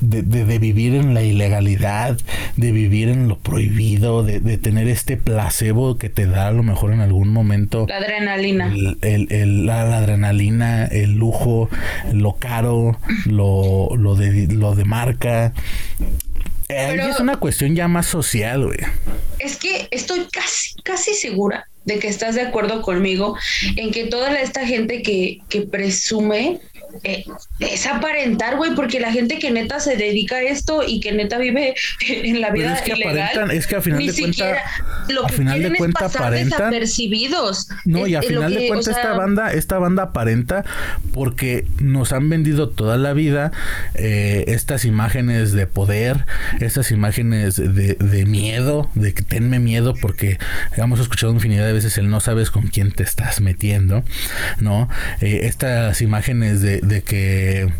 Speaker 1: de, de, vivir en la ilegalidad, de vivir en lo prohibido, de, de, tener este placebo que te da a lo mejor en algún momento.
Speaker 2: La adrenalina.
Speaker 1: El, el, la, adrenalina, el lujo, lo caro, lo, lo, de, lo de marca. Es una cuestión ya más social, güey.
Speaker 2: es que estoy casi, casi segura de que estás de acuerdo conmigo en que toda esta gente que, que presume eh, es aparentar, güey, porque la gente que neta se dedica a esto y que neta vive en la vida
Speaker 1: es que
Speaker 2: ilegal,
Speaker 1: aparentan, es que a final de cuenta,
Speaker 2: lo que final de cuenta es aparentan, desapercibidos.
Speaker 1: No, y a final de cuenta esta banda, esta banda aparenta porque nos han vendido toda la vida eh, estas imágenes de poder, estas imágenes de, de miedo, de que tenme miedo porque hemos escuchado infinidad de veces el no sabes con quién te estás metiendo, ¿no? Eh, estas imágenes de, de que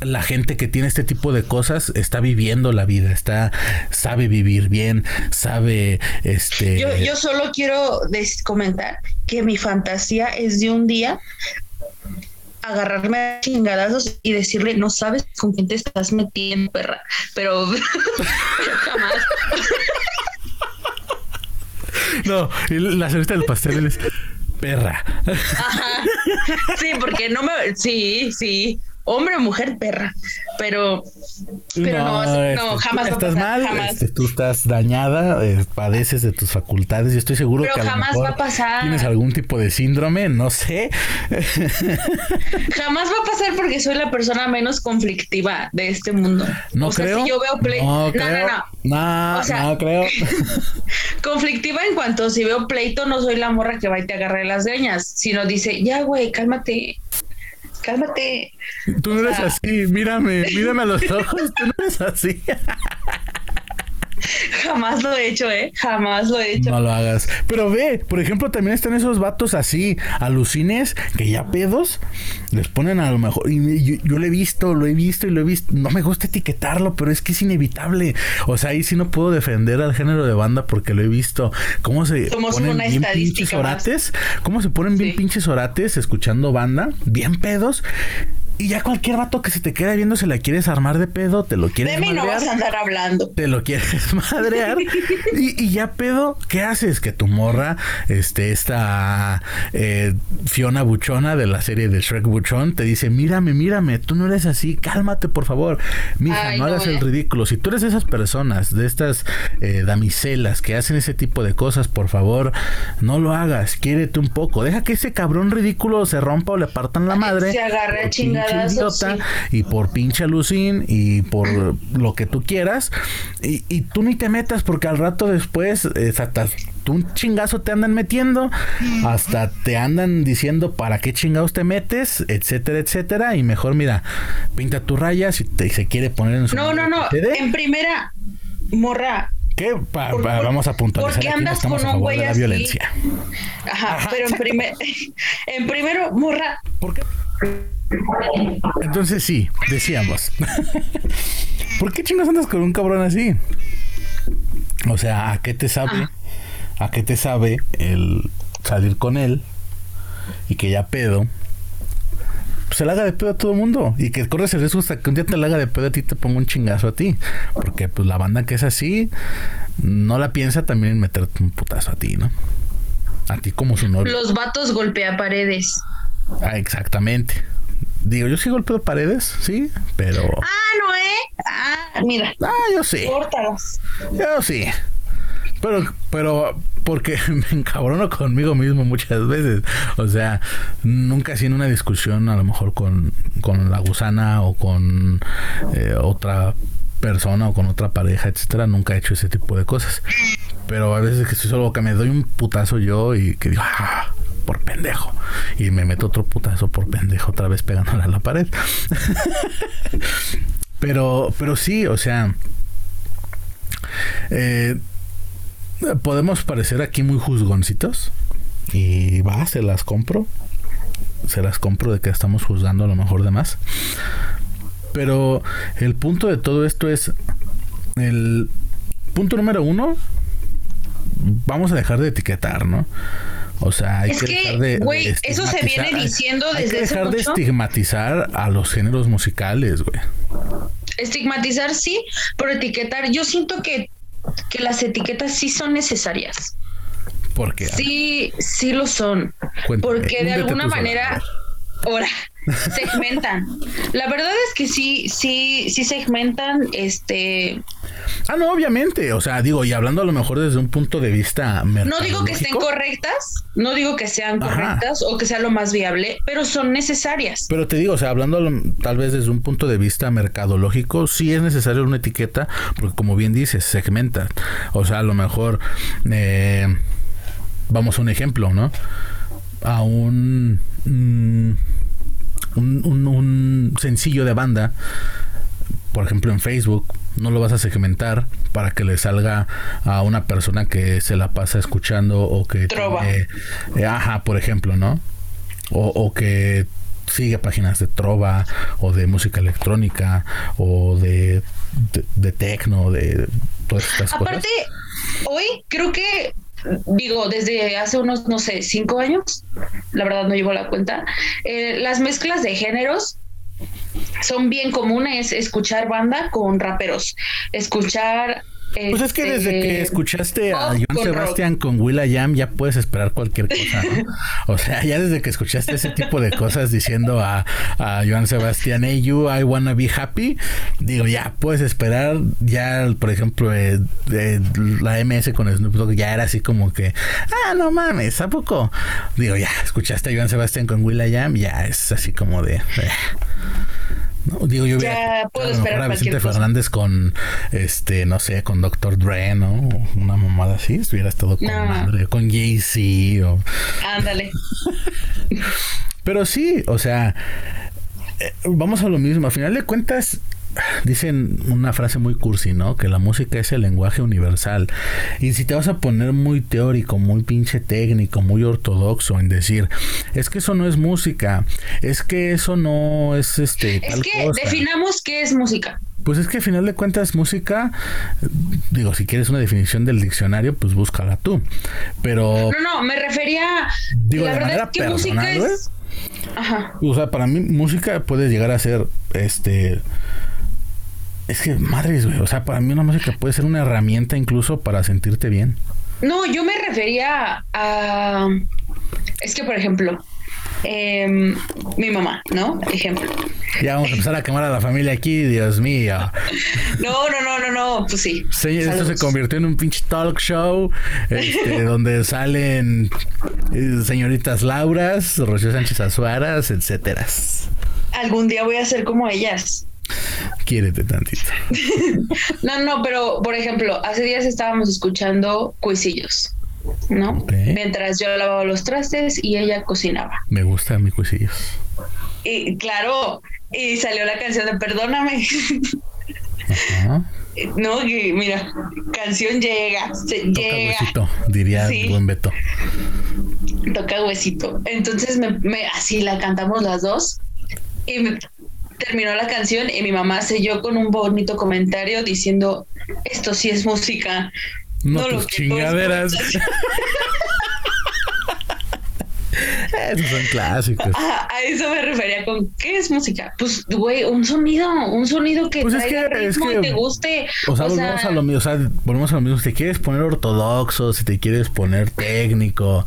Speaker 1: la gente que tiene este tipo de cosas está viviendo la vida, está, sabe vivir bien, sabe, este...
Speaker 2: Yo, yo solo quiero comentar que mi fantasía es de un día agarrarme a chingadazos y decirle, no sabes con quién te estás metiendo, perra, pero, pero jamás.
Speaker 1: No, la cerveza del pastel es
Speaker 2: Sí, porque no me. Sí, sí hombre o mujer, perra. Pero, pero no, no,
Speaker 1: este,
Speaker 2: jamás
Speaker 1: estás mal, este, tú estás dañada, eh, padeces de tus facultades y estoy seguro que a
Speaker 2: jamás va a pasar.
Speaker 1: tienes algún tipo de síndrome, no sé.
Speaker 2: jamás va a pasar porque soy la persona menos conflictiva de este mundo.
Speaker 1: No creo.
Speaker 2: yo veo pleito, no, no, no,
Speaker 1: no. No, creo.
Speaker 2: conflictiva en cuanto si veo pleito no soy la morra que va y te agarre las greñas, sino dice, ya güey, cálmate cálmate.
Speaker 1: Tú no eres así, mírame, mírame a los ojos, tú no eres así.
Speaker 2: Jamás lo he hecho, ¿eh? Jamás lo he hecho.
Speaker 1: No lo hagas. Pero ve, por ejemplo, también están esos vatos así, alucines, que ya pedos, les ponen a lo mejor. Y yo, lo he visto, lo he visto y lo he visto. No me gusta etiquetarlo, pero es que es inevitable. O sea, ahí sí no puedo defender al género de banda porque lo he visto. ¿Cómo se ponen bien pinches orates? ¿Cómo se ponen bien pinches orates escuchando banda? Bien pedos. Y ya cualquier vato que se te queda viendo se la quieres armar de pedo, te lo quieres
Speaker 2: De mí no vas a andar hablando.
Speaker 1: Te lo quieres madrear. y, ya pedo, ¿qué haces? Que tu morra, este, esta eh, Fiona Buchona de la serie de Shrek Buchón, te dice, mírame, mírame, tú no eres así, cálmate, por favor. Mija, no, hagas el ridículo. Si tú eres de esas personas, de estas eh, damiselas que hacen ese tipo de cosas, por favor, no lo hagas, quiérete un poco. Deja que ese cabrón ridículo se rompa o le partan la madre.
Speaker 2: Se agarre a chingar
Speaker 1: y por pinche alucín y por lo que tú quieras y, tú ni te metas porque al rato después hasta tú un chingazo te andan metiendo hasta te andan diciendo para qué chingados te metes etcétera etcétera y mejor mira pinta tus rayas y te se quiere poner en su
Speaker 2: no no no en primera morra
Speaker 1: ¿Qué? vamos a puntualizar.
Speaker 2: Porque andas con un güey así.
Speaker 1: violencia.
Speaker 2: Ajá, pero en, primer, en primero, morra.
Speaker 1: ¿Por qué? Entonces sí, decíamos. ¿Por qué chingas andas con un cabrón así? O sea, ¿a qué te sabe? ¿A qué te sabe el salir con él y que ya pedo? Pues se le haga de pedo a todo el mundo y que corres el riesgo hasta que un día te la haga de pedo a ti te ponga un chingazo a ti. Porque pues la banda que es así no la piensa también en meterte un putazo a ti, ¿no? A ti como su novio.
Speaker 2: Los vatos golpea paredes.
Speaker 1: Ah, exactamente. Digo, yo sí golpeo paredes, sí, pero.
Speaker 2: Ah, no, ¿eh? Ah, mira.
Speaker 1: Ah, yo sí.
Speaker 2: Córtalas.
Speaker 1: Yo sí. Pero, pero, porque me encabrono conmigo mismo muchas veces. O sea, nunca he sido una discusión, a lo mejor con, con la gusana o con eh, otra persona o con otra pareja, etcétera. Nunca he hecho ese tipo de cosas. Pero a veces que estoy solo que me doy un putazo yo y que digo, ah, por pendejo. Y me meto otro putazo por pendejo otra vez pegándole a la pared. pero, pero sí, o sea, eh, podemos parecer aquí muy juzgoncitos. Y va, se las compro. Se las compro de que estamos juzgando a lo mejor de más. Pero el punto de todo esto es el punto número uno. Vamos a dejar de etiquetar, ¿no? O sea, hay que, dejar de,
Speaker 2: güey, eso se viene diciendo desde hay
Speaker 1: que dejar de estigmatizar a los géneros musicales, güey.
Speaker 2: Estigmatizar sí, pero etiquetar, yo siento que, que las etiquetas sí son necesarias.
Speaker 1: ¿Por qué?
Speaker 2: Sí, sí lo son. porque de alguna manera, ahora, segmentan. La verdad es que sí, sí, sí segmentan, este.
Speaker 1: Ah, no, obviamente. O sea, digo, y hablando a lo mejor desde un punto de vista.
Speaker 2: No digo que estén correctas, no digo que sean correctas o que sea lo más viable, pero son necesarias.
Speaker 1: Pero te digo, o sea, hablando tal vez desde un punto de vista mercadológico, sí es necesario una etiqueta, porque como bien dices, segmentan. O sea, a lo mejor. Eh, vamos a un ejemplo, ¿no? A un. Mm, un, sencillo de banda, por ejemplo en Facebook, no lo vas a segmentar para que le salga a una persona que se la pasa escuchando o que...
Speaker 2: Trova.
Speaker 1: Eh, ajá, por ejemplo, ¿no? O, que sigue páginas de trova o de música electrónica o de, de, de tecno, de todas estas
Speaker 2: Aparte, hoy creo que digo, desde hace unos, no sé, cinco años, la verdad no llevo la cuenta, eh, las mezclas de géneros son bien comunes escuchar banda con raperos, escuchar
Speaker 1: pues es que desde que este, escuchaste a Joan Sebastián con Willa Jam ya puedes esperar cualquier cosa, ¿no? O sea, ya desde que escuchaste ese tipo de cosas diciendo a, a Joan Sebastián, hey you, I wanna be happy, digo, ya puedes esperar, ya por ejemplo, eh, la MS con Snoop Dogg ya era así como que, ah, no mames, ¿a poco? Digo, ya, escuchaste a Joan Sebastián con Willa Jam, ya es así como de... Eh. Digo, yo
Speaker 2: ya puedo esperar a
Speaker 1: Vicente Fernández con, este, no sé, con Doctor Dre, ¿no? Una mamada así, estuvieras todo con madre, con Jay-Z o...
Speaker 2: Ándale.
Speaker 1: Pero sí, o sea, eh, vamos a lo mismo. A final de cuentas, dicen una frase muy cursi, ¿no? Que la música es el lenguaje universal. Y si te vas a poner muy teórico, muy pinche técnico, muy ortodoxo en decir, es que eso no es música, es que eso no es este.
Speaker 2: Es que definamos qué es música.
Speaker 1: Pues es que al final de cuentas música, digo, si quieres una definición del diccionario, pues búscala tú. Pero...
Speaker 2: No, no, me refería...
Speaker 1: Digo, de manera que música es... Ajá. O sea, para mí música puede llegar a ser, este es que, madres, güey, o sea, para mí una música puede ser una herramienta incluso para sentirte bien.
Speaker 2: No, yo me refería a... Es que, por ejemplo, em, mi mamá, ¿no? Ejemplo.
Speaker 1: Ya vamos a empezar a quemar a la familia aquí, Dios mío.
Speaker 2: No, no, no, no, no, pues sí.
Speaker 1: sí esto se convirtió en un pinche talk show este, donde salen eh, señoritas Lauras, Rocío Sánchez Azuaras, etcétera.
Speaker 2: Algún día voy a ser como ellas.
Speaker 1: Quiérete tantito.
Speaker 2: no, no, pero por ejemplo, hace días estábamos escuchando cuisillos, ¿no? Mientras yo lavaba los trastes y ella cocinaba.
Speaker 1: Me gustan mis cuisillos.
Speaker 2: Y claro, y salió la canción de Perdóname. No, mira, canción llega, se
Speaker 1: Toca
Speaker 2: llega.
Speaker 1: huesito, diría el buen Beto.
Speaker 2: Toca huesito. Entonces me, me, así la cantamos las dos. Y me, terminó la canción y mi mamá selló con un bonito comentario diciendo, esto sí es música.
Speaker 1: No, los chingaderas. Esos son clásicos.
Speaker 2: a eso me refería con ¿qué es música? Pues, güey, un sonido, un sonido que pues traiga ritmo y te guste.
Speaker 1: O sea, volvemos a lo mismo, o sea, volvemos a lo mismo. Si te quieres poner ortodoxo, si te quieres poner técnico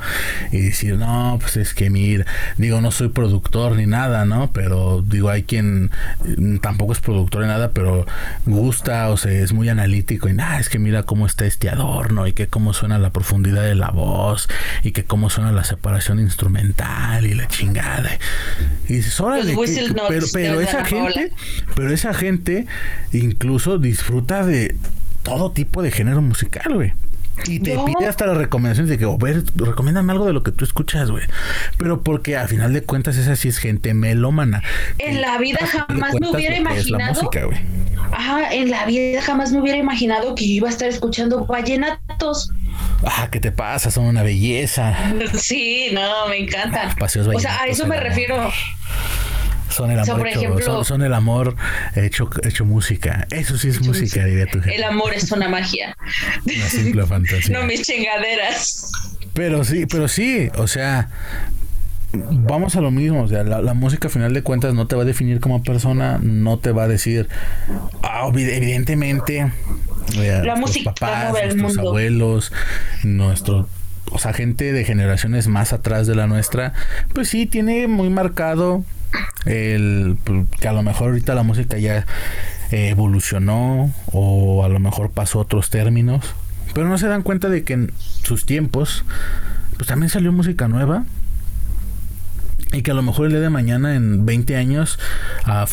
Speaker 1: y decir, no, pues es que mira, digo, no soy productor ni nada, ¿no? Pero digo, hay quien mm, tampoco es productor ni nada, pero gusta, o sea, es muy analítico y nada, es que mira cómo está este adorno y que cómo suena la profundidad de la voz y que cómo suena la separación instrumental y la chingada. Y dices, órale, pero, pero esa gente, pero esa gente incluso disfruta de todo tipo de género musical, güey. Y te pide hasta las recomendaciones de que, o ver, recomiéndame algo de lo que tú escuchas, güey. Pero porque a final de cuentas esa sí es gente melómana.
Speaker 2: En la vida jamás me hubiera imaginado. música. Ajá, en la vida jamás me hubiera imaginado que yo iba a estar escuchando vallenatos.
Speaker 1: Ah, ¿qué te pasa? Son una belleza.
Speaker 2: Sí, no, me encanta. o sea, a eso me refiero.
Speaker 1: Son el amor, hecho, son, el amor hecho, hecho música. Eso sí es música, diría tu
Speaker 2: El amor es una magia.
Speaker 1: Una simple fantasía.
Speaker 2: no mis chingaderas.
Speaker 1: Pero sí, pero sí, o sea, vamos a lo mismo, o sea, la, música a final de cuentas no te va a definir como persona, no te va a decir, ah, evidentemente, eh, la música papás, nuestros abuelos, nuestros o sea, gente de generaciones más atrás de la nuestra, pues sí tiene muy marcado el pues, que a lo mejor ahorita la música ya evolucionó o a lo mejor pasó otros términos, pero no se dan cuenta de que en sus tiempos pues también salió música nueva y que a lo mejor el día de mañana en 20 años a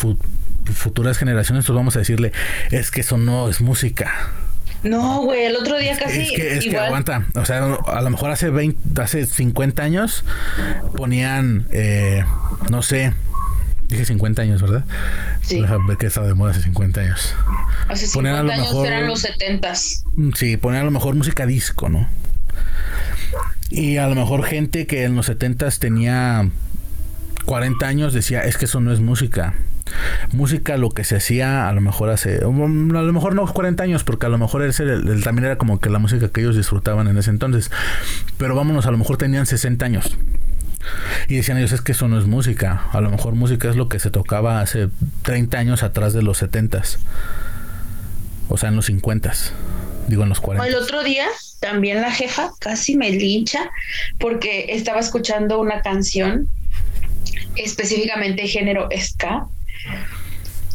Speaker 1: futuras generaciones pues vamos a decirle es que eso no es música
Speaker 2: no, güey, el otro día casi.
Speaker 1: Es que, es que aguanta. O sea, a lo mejor hace 20, hace 50 años ponían, eh, no sé, dije 50 años, ¿verdad? Sí. ver que estaba de moda hace 50 años.
Speaker 2: Hace 50 años eran los 70
Speaker 1: mm, Sí, ponían a lo mejor música disco, ¿no? Y a lo mejor gente que en los 70 tenía 40 años decía, es que eso no es música. Música lo que se hacía a lo mejor hace, a lo mejor no 40 años, porque a lo mejor ese, también era como que la música que ellos disfrutaban en ese entonces. Pero vámonos, a lo mejor tenían 60 años. Y decían ellos, es que eso no es música. A lo mejor música es lo que se tocaba hace 30 años atrás de los 70 O sea, en los 50 Digo, en los 40.
Speaker 2: El otro día también la jefa casi me lincha porque estaba escuchando una canción específicamente género ska.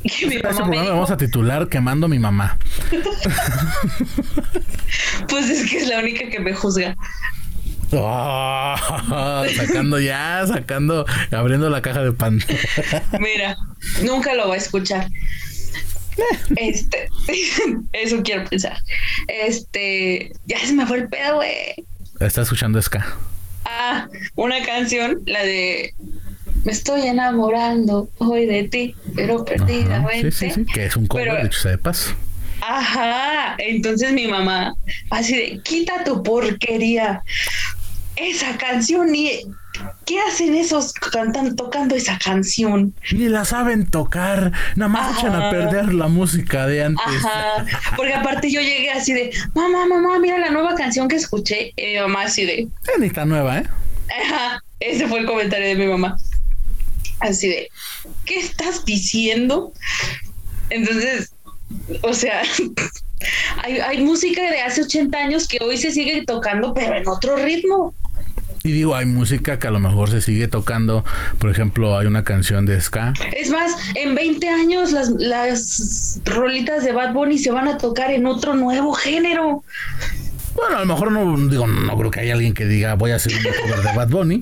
Speaker 1: Mi mamá vamos a titular Quemando a mi mamá.
Speaker 2: pues es que es la única que me juzga.
Speaker 1: Ah, sacando ya, sacando, abriendo la caja de pan.
Speaker 2: Mira, nunca lo va a escuchar. Este, eso quiero pensar. Este, ya se me fue el pedo, güey.
Speaker 1: Está escuchando ska.
Speaker 2: Ah, una canción, la de Me estoy enamorando hoy de ti, pero perdidamente.
Speaker 1: Sí, sí, sí, que es un cover de hecho de paso.
Speaker 2: Ajá, entonces mi mamá, así de, quita tu porquería esa canción y ¿qué hacen esos cantando tocando esa canción?
Speaker 1: Ni la saben tocar, nada más echan a perder la música de antes.
Speaker 2: Ajá, porque aparte yo llegué así de, mamá, mamá, mira la nueva canción que escuché. Y mi mamá así de...
Speaker 1: Ni está nueva, ¿eh?
Speaker 2: Ajá, ese fue el comentario de mi mamá. Así de, ¿qué estás diciendo? Entonces, o sea, hay, hay música de hace 80 años que hoy se sigue tocando, pero en otro ritmo.
Speaker 1: Y digo, hay música que a lo mejor se sigue tocando. Por ejemplo, hay una canción de ska.
Speaker 2: Es más, en 20 años las, las rolitas de Bad Bunny se van a tocar en otro nuevo género.
Speaker 1: Bueno, a lo mejor no digo, no creo que haya alguien que diga voy a hacer un cover de Bad Bunny,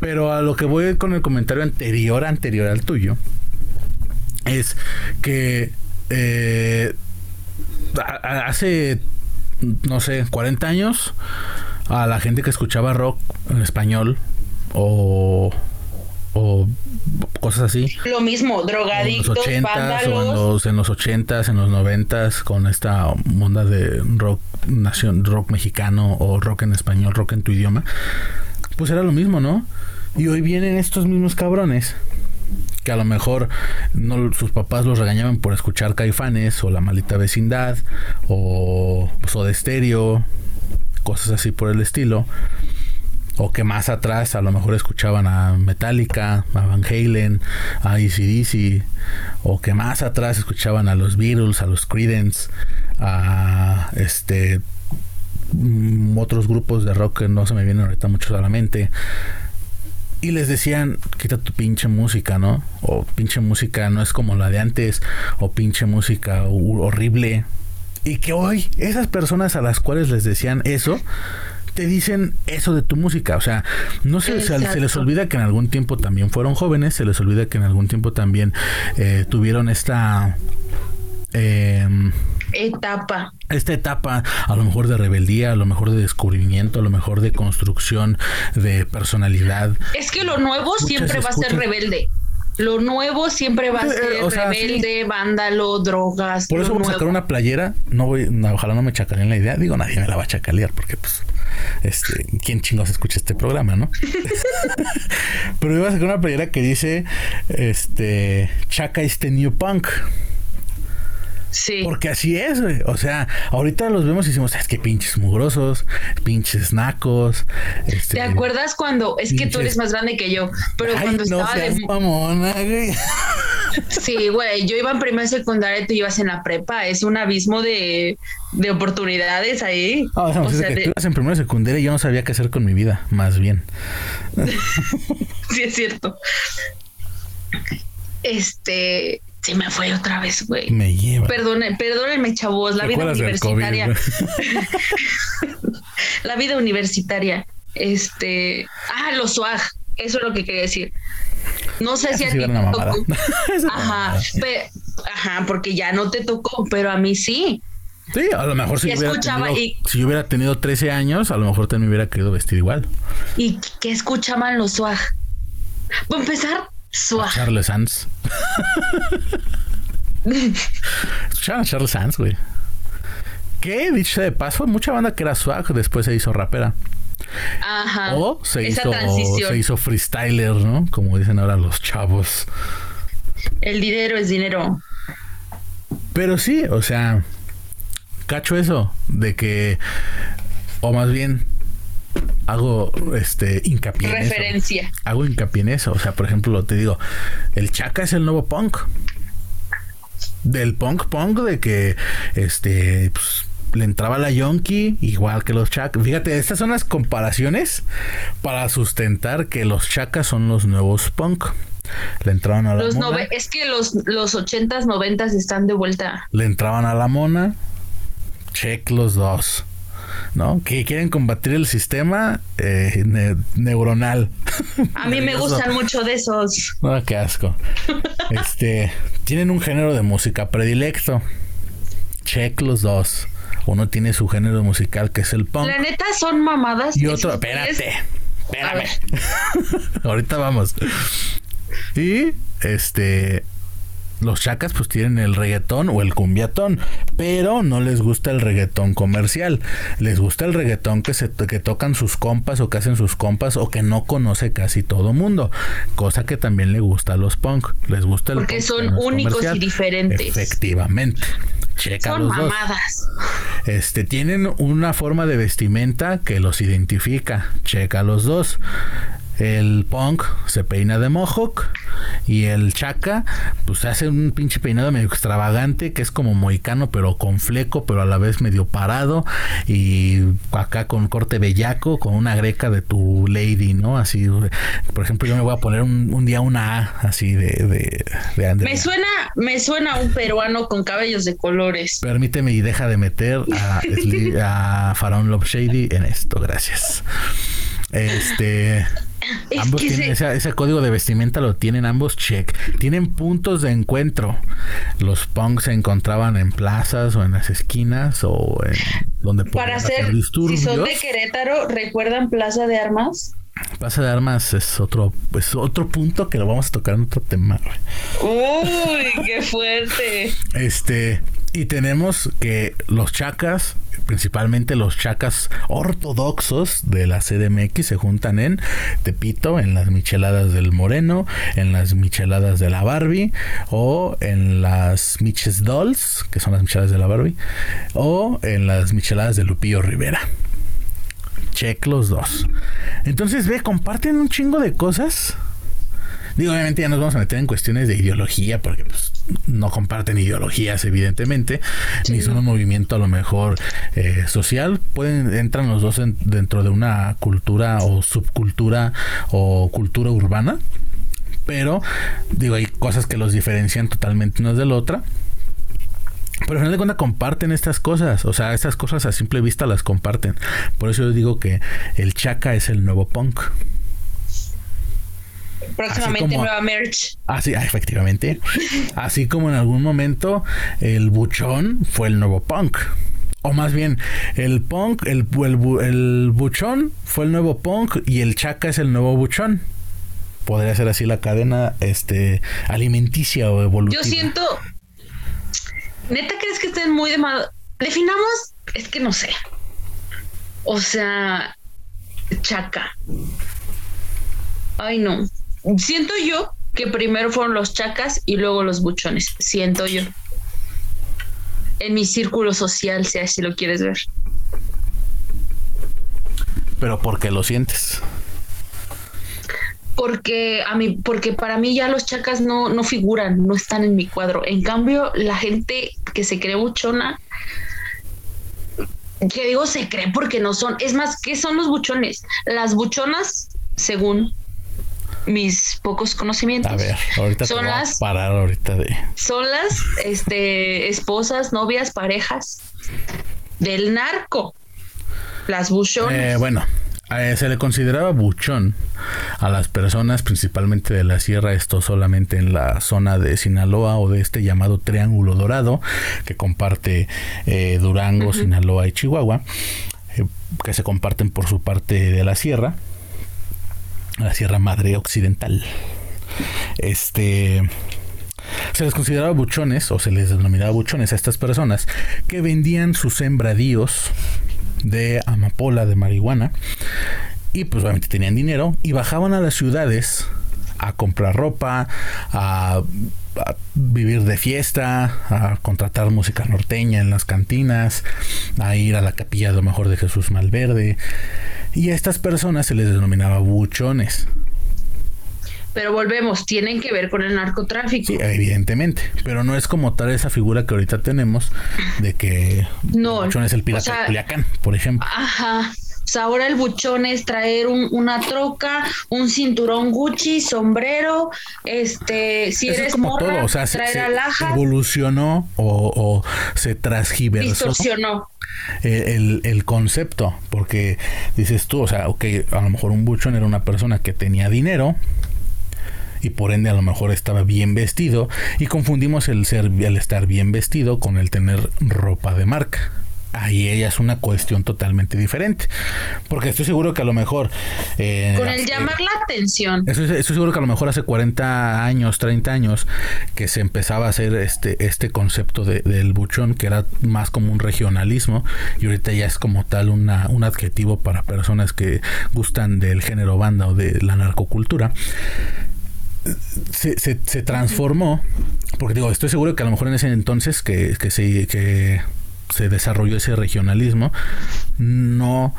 Speaker 1: pero a lo que voy con el comentario anterior, anterior al tuyo, es que eh, hace, no sé, 40 años a la gente que escuchaba rock en español o, o cosas así.
Speaker 2: Lo mismo, drogadictos,
Speaker 1: en los 80 o en los, en los 80s, en los 90 con esta onda de rock nación, rock mexicano o rock en español, rock en tu idioma. Pues era lo mismo, ¿no? Y hoy vienen estos mismos cabrones que a lo mejor no sus papás los regañaban por escuchar Caifanes o La Malita Vecindad o Soda Stereo cosas así por el estilo. O que más atrás a lo mejor escuchaban a Metallica, a Van Halen, a ACDC. O que más atrás escuchaban a los Beatles, a los Creedence, a este mm, otros grupos de rock que no se me vienen ahorita mucho a la mente. Y les decían, quita tu pinche música, ¿no? O pinche música no es como la de antes. O pinche música horrible. Y que hoy esas personas a las cuales les decían eso, te dicen eso de tu música. O sea, no se, se, les olvida que en algún tiempo también fueron jóvenes, se les olvida que en algún tiempo también eh, tuvieron esta...
Speaker 2: Em, etapa.
Speaker 1: Esta etapa, a lo mejor de rebeldía, a lo mejor de descubrimiento, a lo mejor de construcción de personalidad.
Speaker 2: Es que lo nuevo siempre va a ser rebelde. Lo nuevo siempre va a ser rebelde, vándalo, drogas.
Speaker 1: Por eso vamos a sacar una playera. No voy, ojalá no me chacaleen la idea. Digo, nadie me la va a chacalear porque, pues, este, ¿quién chingos escucha este programa, no? Pero iba a sacar una playera que dice, este, Chaca este new punk.
Speaker 2: Sí.
Speaker 1: Porque así es, güey. O sea, ahorita los vemos y decimos, es que pinches mugrosos, pinches nacos.
Speaker 2: Este, ¿Te acuerdas cuando, es que tú eres más grande que yo, pero cuando estaba de...
Speaker 1: mamona, güey.
Speaker 2: Sí, güey, yo iba en primera secundaria, tú ibas en la prepa, es un abismo de, de oportunidades ahí.
Speaker 1: Ah, o sea, que tú ibas en primera secundaria y yo no sabía qué hacer con mi vida, más bien.
Speaker 2: sí, es cierto. Este, se me fue otra vez, güey.
Speaker 1: Me lleva.
Speaker 2: perdónenme, chavos, la vida universitaria. la vida universitaria. Este. Ah, los swag. Eso es lo que quería decir. No sé si a ti te tocó. Ajá, ajá, porque ya no te tocó, pero a mí sí.
Speaker 1: Sí, a lo mejor si, yo hubiera, tenido, si yo hubiera tenido 13 años, a lo mejor también me hubiera querido vestir igual.
Speaker 2: ¿Y qué escuchaban los swag? Para empezar,
Speaker 1: Charles Sands. Charles Sands, güey. ¿Qué? Dicho de paso, mucha banda que era swag después se hizo rapera.
Speaker 2: Ajá.
Speaker 1: O se hizo,
Speaker 2: transición.
Speaker 1: se hizo freestyler, ¿no? Como dicen ahora los chavos.
Speaker 2: El dinero es dinero.
Speaker 1: Pero sí, o sea, cacho eso, de que, o más bien, hago este hincapié en eso.
Speaker 2: Referencia.
Speaker 1: Hago hincapié en eso. O sea, por ejemplo, te digo, el Chaka es el nuevo punk. Del punk punk de que este pues, le entraba la Yonki igual que los Chaka. Fíjate, estas son las comparaciones para sustentar que los Chakas son los nuevos punk. Le entraban a la
Speaker 2: Los
Speaker 1: mona.
Speaker 2: es que los, los 80s, 90s están de vuelta.
Speaker 1: le entraban a la mona, check los dos. ¿No? Que quieren combatir el sistema eh, ne- neuronal.
Speaker 2: A mí me gustan mucho de esos.
Speaker 1: Ah, qué asco. Este, tienen un género de música predilecto. Check los dos. Uno tiene su género musical que es el punk
Speaker 2: La neta son mamadas.
Speaker 1: y otro, espérate, espérame. Ahorita vamos. Y este los chacas pues tienen el reggaetón o el cumbiatón, pero no les gusta el reggaetón comercial. Les gusta el reggaetón que se que tocan sus compas o que hacen sus compas o que no conoce casi todo mundo, cosa que también le gusta a los punk. Les gusta el
Speaker 2: Porque son
Speaker 1: no
Speaker 2: únicos y diferentes.
Speaker 1: Efectivamente. Checa
Speaker 2: Son
Speaker 1: los dos.
Speaker 2: mamadas.
Speaker 1: Este, tienen una forma de vestimenta que los identifica. Checa los dos. El punk se peina de mohawk y el chaca pues hace un pinche peinado medio extravagante que es como moicano pero con fleco pero a la vez medio parado y acá con corte bellaco con una greca de tu lady, ¿no? Así, por ejemplo yo me voy a poner un, un día una A así de, de, de Andrea.
Speaker 2: Me suena, me suena un peruano con cabellos de colores.
Speaker 1: Permíteme y deja de meter a, a Faraón Love Shady en esto, gracias. Este.
Speaker 2: Es
Speaker 1: ambos
Speaker 2: que
Speaker 1: tienen
Speaker 2: se-
Speaker 1: esa- ese código de vestimenta, lo tienen ambos check. Tienen puntos de encuentro. Los punks se encontraban en plazas o en las esquinas o en donde
Speaker 2: para hacer, si
Speaker 1: disturbios.
Speaker 2: son de Querétaro, ¿recuerdan Plaza de Armas?
Speaker 1: Plaza de Armas es otro, pues otro punto que lo vamos a tocar en otro tema.
Speaker 2: Uy, qué fuerte.
Speaker 1: Este, y tenemos que los chacas, principalmente los chacas ortodoxos de la CDMX, se juntan en Tepito, en las micheladas del Moreno, en las micheladas de la Barbie, o en las Miches Dolls, que son las micheladas de la Barbie, o en las micheladas de Lupillo Rivera. Check los dos. Entonces, ve, comparten un chingo de cosas. Digo, obviamente ya nos vamos a meter en cuestiones de ideología, porque pues, no comparten ideologías, evidentemente, ni son un movimiento a lo mejor eh, social. Pueden, entran los dos en- dentro de una cultura o subcultura o cultura urbana. Pero, digo, hay cosas que los diferencian totalmente unas de la otra. Pero al final de cuentas comparten estas cosas. O sea, estas cosas a simple vista las comparten. Por eso yo digo que el chaca es el nuevo punk.
Speaker 2: Próximamente
Speaker 1: como-
Speaker 2: nueva merch.
Speaker 1: Así, ah, efectivamente. Así como en algún momento el buchón fue el nuevo punk. O más bien, el punk, el, el buchón fue el nuevo punk y el chaca es el nuevo buchón. Podría ser así la cadena este, alimenticia o evolutiva.
Speaker 2: Yo siento. ¿Neta crees que estén muy de mal? Definamos, es que no sé. O sea, chaca. Ay, no. Siento yo que primero fueron los chacas y luego los buchones. Siento yo. En mi círculo social, si así lo quieres ver.
Speaker 1: Pero porque lo sientes.
Speaker 2: porque a mí, porque para mí ya los chacas no, no figuran, no están en mi cuadro. En cambio, la gente que se cree buchona, que digo se cree porque no son, es más, ¿qué son los buchones? Las buchonas, según mis pocos conocimientos,
Speaker 1: A ver, ahorita te
Speaker 2: Son
Speaker 1: a
Speaker 2: las-
Speaker 1: parar ahorita de...
Speaker 2: son las este, esposas, novias, parejas del narco. Las buchonas.
Speaker 1: Eh, bueno, eh, se le consideraba buchón a las personas, principalmente de la sierra, esto solamente en la zona de Sinaloa o de este llamado Triángulo Dorado, que comparte eh, Durango, Sinaloa y Chihuahua, eh, que se comparten por su parte de la sierra, la Sierra Madre Occidental. Este. Se les consideraba buchones, o se les denominaba buchones a estas personas que vendían sus sembradíos de amapola, de marihuana. Y pues obviamente tenían dinero y bajaban a las ciudades a comprar ropa, a, vivir de fiesta, a contratar música norteña en las cantinas, a ir a la capilla de lo mejor de Jesús Malverde. Y a estas personas se les denominaba buchones.
Speaker 2: Pero volvemos, tienen que ver con el narcotráfico.
Speaker 1: Sí, evidentemente. Pero no es como tal esa figura que ahorita tenemos de que
Speaker 2: no,
Speaker 1: buchón es el pirata de Culiacán, por ejemplo.
Speaker 2: Ajá. O sea, ahora el buchón es traer una troca, un cinturón Gucci, sombrero, este, si eres como morra, O sea, traer
Speaker 1: se, evolucionó o, se transgiversó.
Speaker 2: Distorsionó.
Speaker 1: El, el, concepto, porque dices tú, o sea, ok, a lo mejor un buchón era una persona que tenía dinero, y por ende a lo mejor estaba bien vestido y confundimos el ser el estar bien vestido con el tener ropa de marca ahí ella es una cuestión totalmente diferente. Porque estoy seguro que a lo mejor...
Speaker 2: Eh, Con el llamar la atención.
Speaker 1: Estoy, seguro que a lo mejor hace 40 años, 30 años, que se empezaba a hacer este, este concepto del buchón, que era más como un regionalismo, y ahorita ya es como tal una, un adjetivo para personas que gustan del género banda o de la narcocultura. Se, se, transformó, porque digo, estoy seguro que a lo mejor en ese entonces que, que, se, que se desarrolló ese regionalismo, no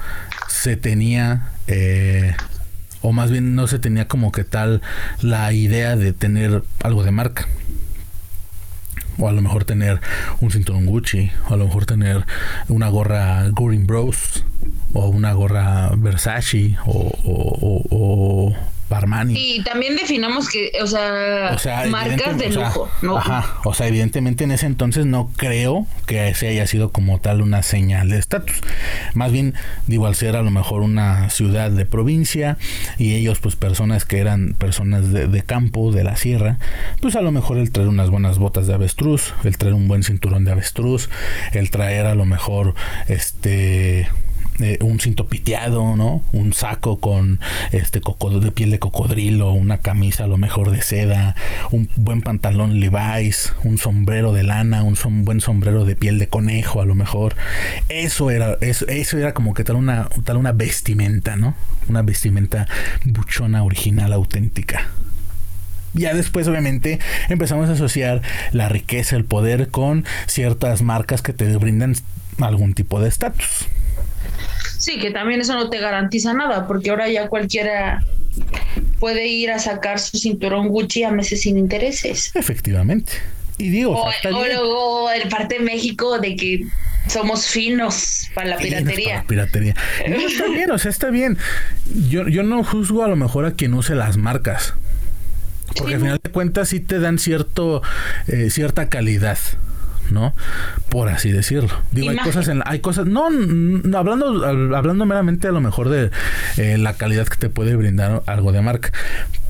Speaker 1: se tenía, eh, o más bien no se tenía como que tal la idea de tener algo de marca. O a lo mejor tener un cinturón Gucci, o a lo mejor tener una gorra Green Bros, o una gorra Versace, o
Speaker 2: Y también definamos que, o sea, marcas de lujo, ¿no?
Speaker 1: Ajá, o sea, evidentemente en ese entonces no creo que ese haya sido como tal una señal de estatus. Más bien, digo, al ser a lo mejor una ciudad de provincia y ellos pues personas que eran personas de, de campo, de la sierra, pues a lo mejor el traer unas buenas botas de avestruz, el traer un buen cinturón de avestruz, el traer a lo mejor este eh, un cinto piteado, ¿no? Un saco con este de piel de cocodrilo, una camisa a lo mejor de seda, un buen pantalón Levi's, un sombrero de lana, un buen sombrero de piel de conejo a lo mejor. Eso era eso era como que tal una tal una vestimenta, ¿no? Una vestimenta buchona original auténtica ya después obviamente empezamos a asociar la riqueza, el poder con ciertas marcas que te brindan algún tipo de estatus.
Speaker 2: Sí, que también eso no te garantiza nada, porque ahora ya cualquiera puede ir a sacar su cinturón Gucci a meses sin intereses.
Speaker 1: Efectivamente. Y digo,
Speaker 2: o, luego el parte de México de que somos finos para la piratería.
Speaker 1: piratería. está bien, o sea, está bien. Yo, yo no juzgo a lo mejor a quien use las marcas. Porque al final de cuentas sí te dan cierto, eh, cierta calidad. ¿No? Por así decirlo. Digo, hay cosas en hay cosas, no, hablando, hablando meramente a lo mejor de eh, la calidad que te puede brindar algo de marca.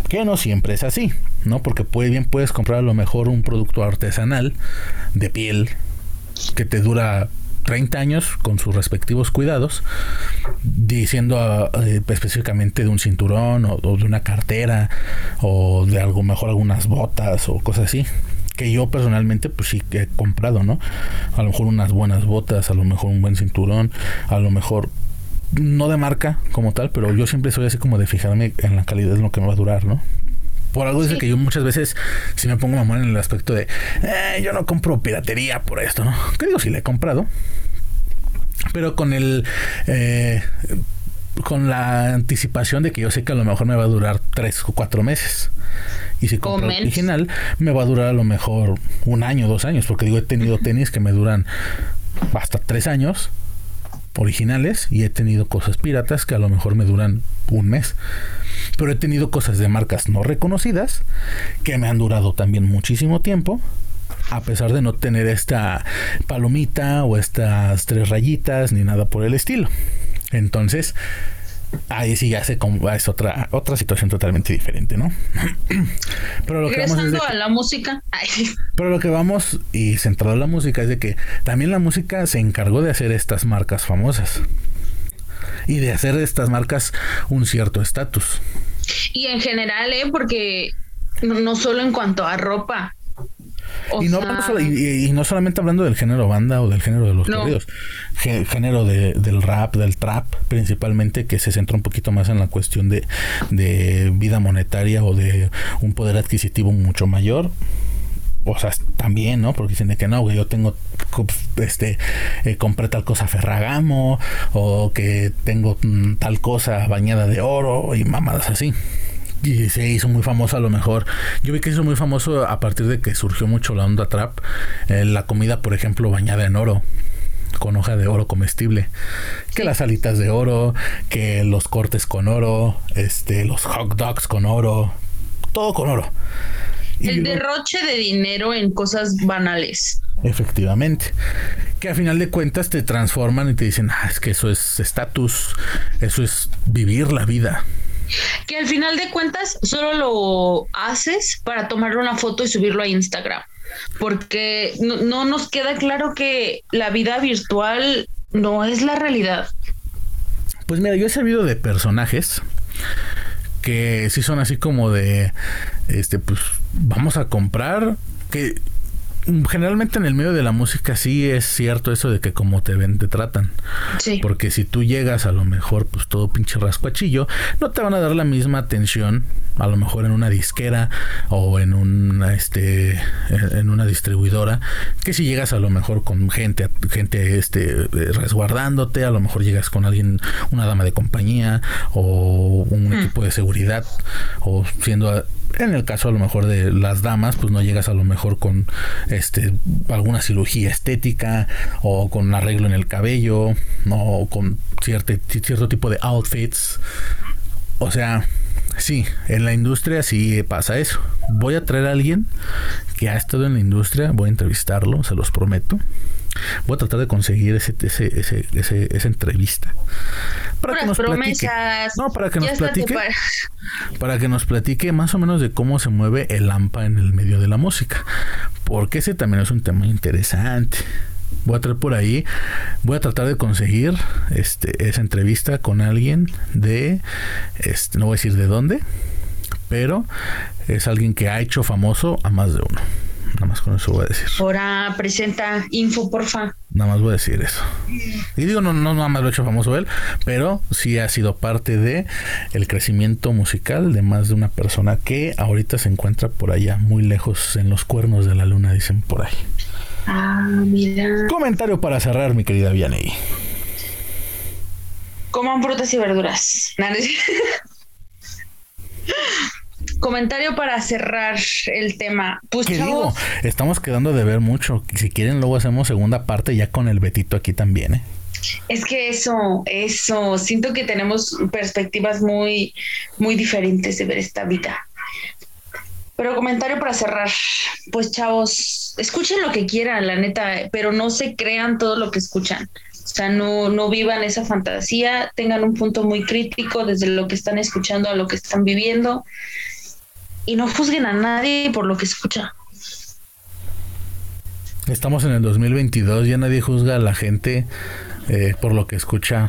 Speaker 1: Que no siempre es así, ¿no? Porque puede, bien puedes comprar a lo mejor un producto artesanal de piel que te dura 30 años con sus respectivos cuidados, diciendo eh, específicamente de un cinturón o, de una cartera o de algo mejor algunas botas o cosas así que yo personalmente pues sí que he comprado, ¿no? A lo mejor unas buenas botas, a lo mejor un buen cinturón, a lo mejor no de marca como tal, pero yo siempre soy así como de fijarme en la calidad de lo que me va a durar, ¿no? Por algo dice que yo muchas veces si me pongo mamón en el aspecto de eh, yo no compro piratería por esto, ¿no? Que digo, sí le he comprado. Pero con el eh, con la anticipación de que yo sé que a lo mejor me va a durar tres o cuatro meses. Y si compro el original, me va a durar a lo mejor un año, dos años, porque digo, he tenido tenis que me duran hasta tres años originales y he tenido cosas piratas que a lo mejor me duran un mes. Pero he tenido cosas de marcas no reconocidas que me han durado también muchísimo tiempo a pesar de no tener esta palomita o estas tres rayitas ni nada por el estilo. Entonces, ahí sí ya se es otra otra situación totalmente diferente, ¿no?
Speaker 2: Pero lo que vamos a la música.
Speaker 1: Pero lo que vamos y centrado en la música es de que también la música se encargó de hacer estas marcas famosas y de hacer de estas marcas un cierto estatus.
Speaker 2: Y en general, ¿eh? porque no, solo en cuanto a ropa.
Speaker 1: Y, no y, no solamente hablando del género banda o del género de los corridos, género de, del rap, del trap, principalmente que se centra un poquito más en la cuestión de, de vida monetaria o de un poder adquisitivo mucho mayor o sea, también, ¿no? Porque dicen de que no, güey, yo tengo, este, eh, compré tal cosa Ferragamo, o que tengo mm, tal cosa bañada de oro y mamadas así. Y se hizo muy famoso a lo mejor. Yo vi que hizo muy famoso a partir de que surgió mucho la onda trap. Eh, la comida, por ejemplo, bañada en oro con hoja de oro comestible. Que las alitas de oro, que los cortes con oro, este, los hot dogs con oro, todo con oro.
Speaker 2: El derroche de dinero en cosas banales.
Speaker 1: Efectivamente. Que a final de cuentas te transforman y te dicen, ah, es que eso es estatus, eso es vivir la vida.
Speaker 2: Que al final de cuentas solo lo haces para tomarle una foto y subirlo a Instagram. Porque no, no nos queda claro que la vida virtual no es la realidad.
Speaker 1: Pues mira, yo he sabido de personajes que sí son así como de, este, pues vamos a comprar, que generalmente en el medio de la música sí es cierto eso de que como te ven te tratan. Sí. Porque si tú llegas a lo mejor pues todo pinche rascuachillo, no te van a dar la misma atención a lo mejor en una disquera o en una este en una distribuidora que si llegas a lo mejor con gente gente este resguardándote, a lo mejor llegas con alguien una dama de compañía o un hmm. equipo de seguridad o siendo en el caso a lo mejor de las damas, pues no llegas a lo mejor con este alguna cirugía estética o con un arreglo en el cabello, no o con cierto, cierto tipo de outfits. O sea, sí, en la industria sí pasa eso. Voy a traer a alguien que ha estado en la industria, voy a entrevistarlo, se los prometo. Voy a tratar de conseguir ese, ese, ese, esa entrevista.
Speaker 2: Para que nos platique.
Speaker 1: No, para que nos platique. Para... que nos platique más o menos de cómo se mueve el AMPA en el medio de la música. Porque ese también es un tema interesante. Voy a traer por ahí, voy a tratar de conseguir este, esa entrevista con alguien de, este, no voy a decir de dónde, pero es alguien que ha hecho famoso a más de uno. Nada más con eso voy a decir.
Speaker 2: Ahora presenta info, porfa.
Speaker 1: Nada más voy a decir eso. Y digo, no, no nada más lo ha hecho famoso él, pero sí ha sido parte de el crecimiento musical de más de una persona que ahorita se encuentra por allá, muy lejos en los cuernos de la luna, dicen por ahí.
Speaker 2: Ah, mira.
Speaker 1: Comentario para cerrar, mi querida Vianey.
Speaker 2: Coman frutas y verduras. Comentario para cerrar el tema.
Speaker 1: Pues, digo? Estamos quedando de ver mucho. Si quieren, luego hacemos segunda parte ya con el Betito aquí también, ¿eh?
Speaker 2: Es que eso, eso, siento que tenemos perspectivas muy, muy diferentes de ver esta vida. Pero comentario para cerrar, pues chavos, escuchen lo que quieran, la neta, pero no se crean todo lo que escuchan. O sea, no, no vivan esa fantasía, tengan un punto muy crítico desde lo que están escuchando a lo que están viviendo y no juzguen a nadie por lo que escucha.
Speaker 1: Estamos en el 2022, ya nadie juzga a la gente eh, por lo que escucha.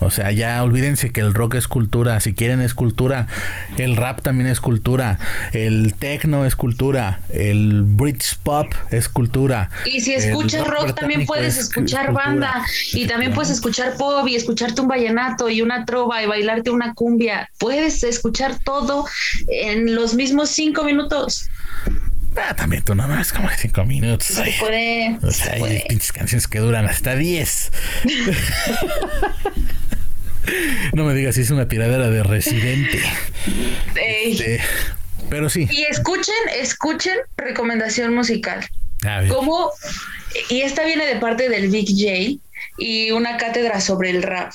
Speaker 1: O sea, ya olvídense que el rock es cultura, si quieren es cultura, el rap también es cultura, el techno es cultura, el British pop es cultura.
Speaker 2: Y si escuchas rock, también puedes escuchar banda y también puedes escuchar pop y escucharte un vallenato y una trova y bailarte una cumbia. Puedes escuchar todo en los mismos cinco minutos.
Speaker 1: Ah, también tú nomás como cinco minutos.
Speaker 2: Se puede.
Speaker 1: O sea, hay pinches canciones que duran hasta diez. no me digas si es una tiradera de residente. Este, pero sí.
Speaker 2: Y escuchen, escuchen recomendación musical. Como, y esta viene de parte del Big J y una cátedra sobre el rap.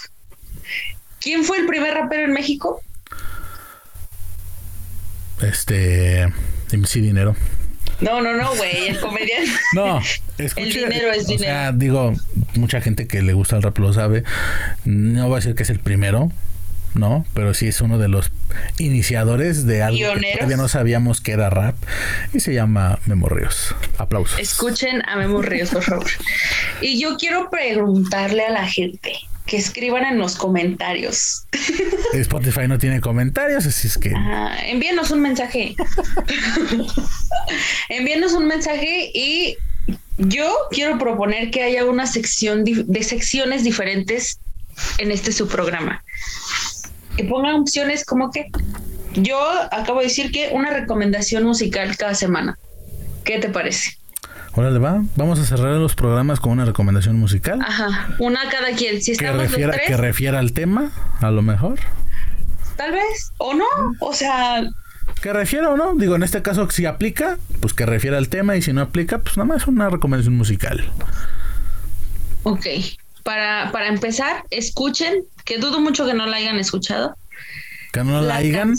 Speaker 2: ¿Quién fue el primer rapero en México?
Speaker 1: Este, MC Dinero.
Speaker 2: No, no, no, güey, el comediante.
Speaker 1: No,
Speaker 2: el dinero es dinero. O sea,
Speaker 1: digo, mucha gente que le gusta el rap lo sabe. No voy a decir que es el primero, ¿no? Pero sí es uno de los iniciadores de algo que todavía no sabíamos que era rap y se llama Memo Ríos. Aplausos.
Speaker 2: Escuchen a Memo Ríos, por favor. Y yo quiero preguntarle a la gente que escriban en los comentarios.
Speaker 1: Spotify no tiene comentarios, así es que.
Speaker 2: envíenos un mensaje. Envíenos un mensaje y yo quiero proponer que haya una sección de secciones diferentes en este su programa. Que pongan opciones como que yo acabo de decir que una recomendación musical cada semana. ¿Qué te parece?
Speaker 1: Órale, va. Vamos a cerrar los programas con una recomendación musical.
Speaker 2: Ajá, una cada quien. Si
Speaker 1: que refiera, que refiera al tema, a lo mejor.
Speaker 2: Tal vez, o no. O sea,
Speaker 1: que refiera o no, digo, en este caso si aplica, pues que refiera al tema y si no aplica, pues nada más una recomendación musical.
Speaker 2: Ok, para, para empezar, escuchen, que dudo mucho que no la hayan escuchado.
Speaker 1: Que no la, hayan.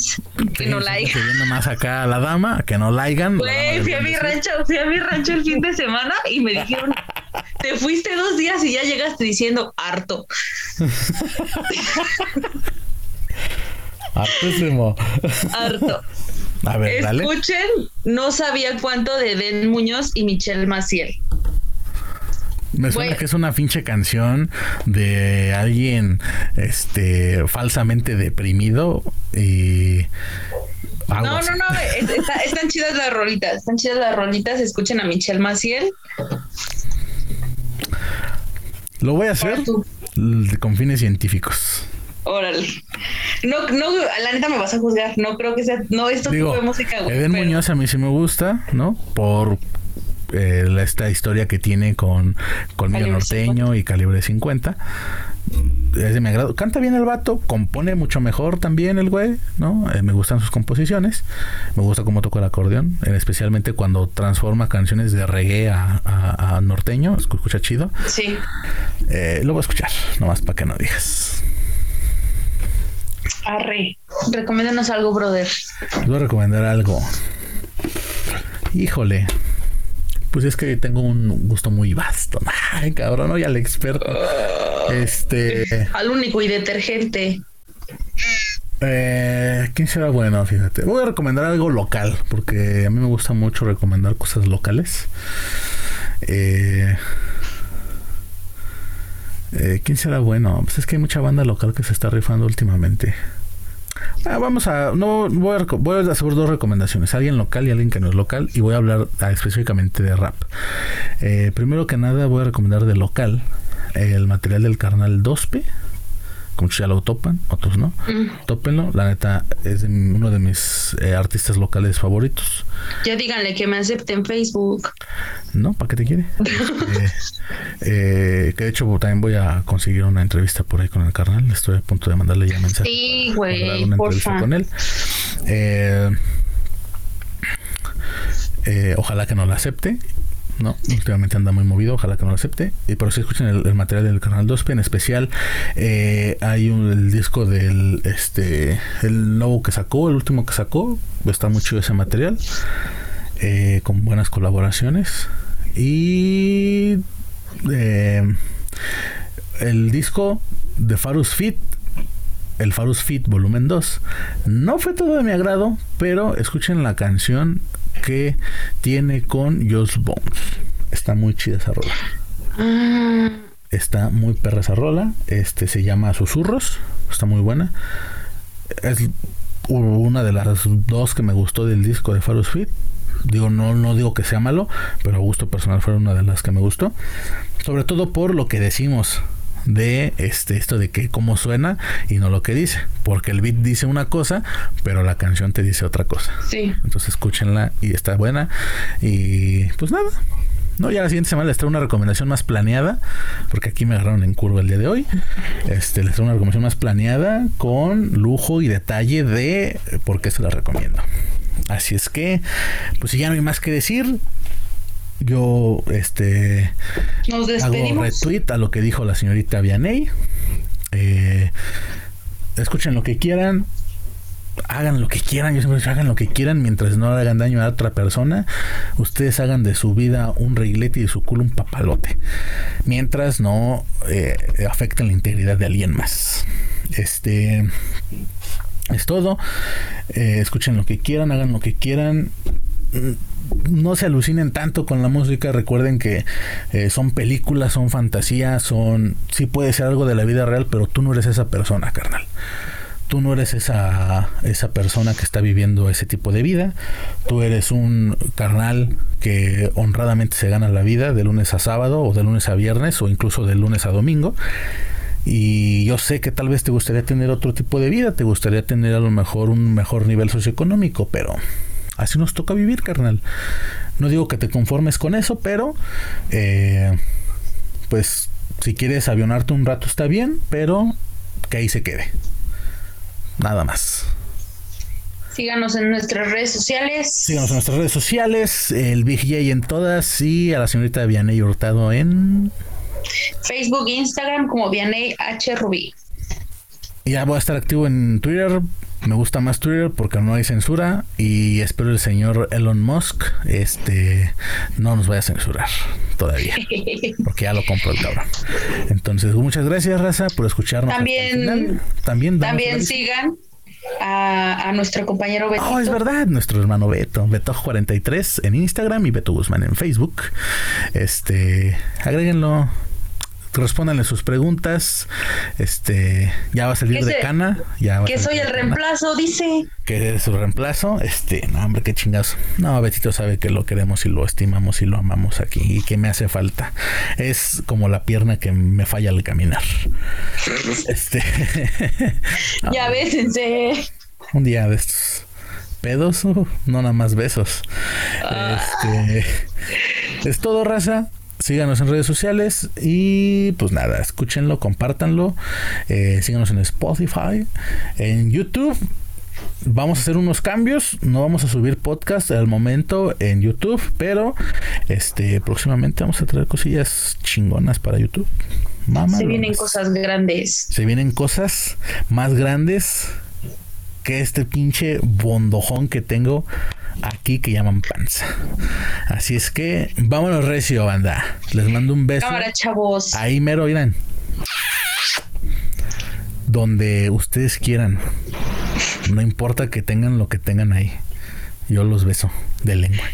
Speaker 2: Que no la hayan.
Speaker 1: más acá a la dama, que no la hayan.
Speaker 2: Güey, fui a mi rancho, fui a mi rancho el fin de semana y me dijeron, te fuiste dos días y ya llegaste diciendo harto.
Speaker 1: Hartísimo.
Speaker 2: Harto. A ver, Escuchen, no sabía cuánto de Den Muñoz y Michelle Maciel.
Speaker 1: Me suena que es una pinche canción de alguien este falsamente deprimido y
Speaker 2: no, no, no, están chidas las rolitas, están chidas las rolitas, escuchen a Michelle Maciel.
Speaker 1: Lo voy a hacer con fines científicos.
Speaker 2: Órale. No, no, la neta me vas a juzgar. No creo que sea, no, esto tipo de música.
Speaker 1: Eden Muñoz a mí sí me gusta, ¿no? Por eh, esta historia que tiene con Colmillo Norteño y Calibre 50. Es de mi agrado. Canta bien el vato, compone mucho mejor también el güey, ¿no? Eh, me gustan sus composiciones, me gusta cómo toca el acordeón, especialmente cuando transforma canciones de reggae a, a, norteño, escucha chido.
Speaker 2: Sí.
Speaker 1: Eh, lo voy a escuchar, nomás para que no digas.
Speaker 2: Arre, recomiéndanos algo, brother.
Speaker 1: voy a recomendar algo. Híjole. Pues es que tengo un gusto muy vasto. Ay, cabrón, hoy al experto. Este.
Speaker 2: Al único y detergente.
Speaker 1: Eh, ¿Quién será bueno? Fíjate. Voy a recomendar algo local, porque a mí me gusta mucho recomendar cosas locales. Eh, eh, ¿Quién será bueno? Pues es que hay mucha banda local que se está rifando últimamente. Ah, vamos a. No, voy a, voy a hacer dos recomendaciones: alguien local y alguien que no es local. Y voy a hablar ah, específicamente de rap. Eh, primero que nada, voy a recomendar de local el material del carnal Dospe muchos ya lo topan, otros no. Mm. Tópenlo, la neta es uno de mis eh, artistas locales favoritos.
Speaker 2: Ya díganle que me acepte en Facebook.
Speaker 1: No, ¿para qué te quiere? Este, eh, que de hecho también voy a conseguir una entrevista por ahí con el carnal. Estoy a punto de mandarle ya mensaje.
Speaker 2: Sí, güey. Una entrevista
Speaker 1: con él. Eh, ojalá que no la acepte no, últimamente anda muy movido, ojalá que no lo acepte. Y por eso escuchen el, material del canal 2P, en especial eh, hay un, el disco del este el nuevo que sacó, el último que sacó, está muy chido ese material, eh, con buenas colaboraciones. Y eh, el disco de Farus Fit el Farus Fit volumen 2. No fue todo de mi agrado, pero escuchen la canción que tiene con Joss Bones. Está muy chida esa rola. Ah. Está muy perra esa rola. Este se llama Susurros. Está muy buena. Es una de las dos que me gustó del disco de Farus Fit. Digo, no, no digo que sea malo, pero a gusto personal fue una de las que me gustó. Sobre todo por lo que decimos de este esto de que cómo suena y no lo que dice, porque el beat dice una cosa, pero la canción te dice otra cosa.
Speaker 2: Sí.
Speaker 1: Entonces escúchenla y está buena y pues nada. No, ya la siguiente semana les traigo una recomendación más planeada, porque aquí me agarraron en curva el día de hoy. Este, les traigo una recomendación más planeada con lujo y detalle de por qué se la recomiendo. Así es que, pues si ya no hay más que decir, yo este
Speaker 2: Nos hago
Speaker 1: retweet a lo que dijo la señorita Vianey. Eh, escuchen lo que quieran, hagan lo que quieran, yo siempre hagan lo que quieran mientras no hagan daño a otra persona. Ustedes hagan de su vida un reglete y de su culo un papalote. Mientras no eh, afecten la integridad de alguien más. Este es todo. Eh, escuchen lo que quieran, hagan lo que quieran no se alucinen tanto con la música. Recuerden que eh, son películas, son fantasías, son. Sí puede ser algo de la vida real, pero tú no eres esa persona, carnal. tú no eres esa, esa persona que está viviendo ese tipo de vida. Tú eres un carnal que honradamente se gana la vida de lunes a sábado o de lunes a viernes o incluso de lunes a domingo. Y yo sé que tal vez te gustaría tener otro tipo de vida, te gustaría tener a lo mejor un mejor nivel socioeconómico, pero así nos toca vivir, carnal. No digo que te conformes con eso, pero eh, pues si quieres avionarte un rato está bien, pero que ahí se quede. Nada más.
Speaker 2: Síganos en nuestras redes sociales.
Speaker 1: Síganos en nuestras redes sociales, el Big J en todas y a la señorita Vianey Hurtado en
Speaker 2: Facebook, Instagram como Vianey H. Rubí.
Speaker 1: Ya voy a estar activo en Twitter. Me gusta más Twitter porque no hay censura y espero el señor Elon Musk este no nos vaya a censurar todavía porque ya lo compro el cabrón. Entonces, muchas gracias Raza por escucharnos.
Speaker 2: También también también sigan a, nuestro compañero Beto.
Speaker 1: Oh, es verdad, nuestro hermano Beto, Beto43 en Instagram y Beto Guzmán en Facebook. Este, agréguenlo, respóndanle sus preguntas. Este, ya va a salir de cana. Ya
Speaker 2: que soy el reemplazo, dice.
Speaker 1: Que es su reemplazo. Este, no, hombre, qué chingados. No, Betito sabe que lo queremos y lo estimamos y lo amamos aquí y que me hace falta. Es como la pierna que me falla al caminar. este.
Speaker 2: ya bésense.
Speaker 1: Un día de estos pedos, uh, no nada más besos. Ah. Este, es todo, raza síganos en redes sociales y pues nada, escúchenlo, compártanlo, eh, síganos en Spotify, en YouTube. Vamos a hacer unos cambios, no vamos a subir podcast al momento en YouTube, pero este próximamente vamos a traer cosillas chingonas para YouTube.
Speaker 2: se vienen cosas grandes.
Speaker 1: Se vienen cosas más grandes que este pinche bondojón que tengo aquí que llaman panza. Así es que vámonos recio, banda. Les mando un beso.
Speaker 2: Ahora, chavos.
Speaker 1: Ahí mero irán. Donde ustedes quieran. No importa que tengan lo que tengan ahí. Yo los beso de lengua.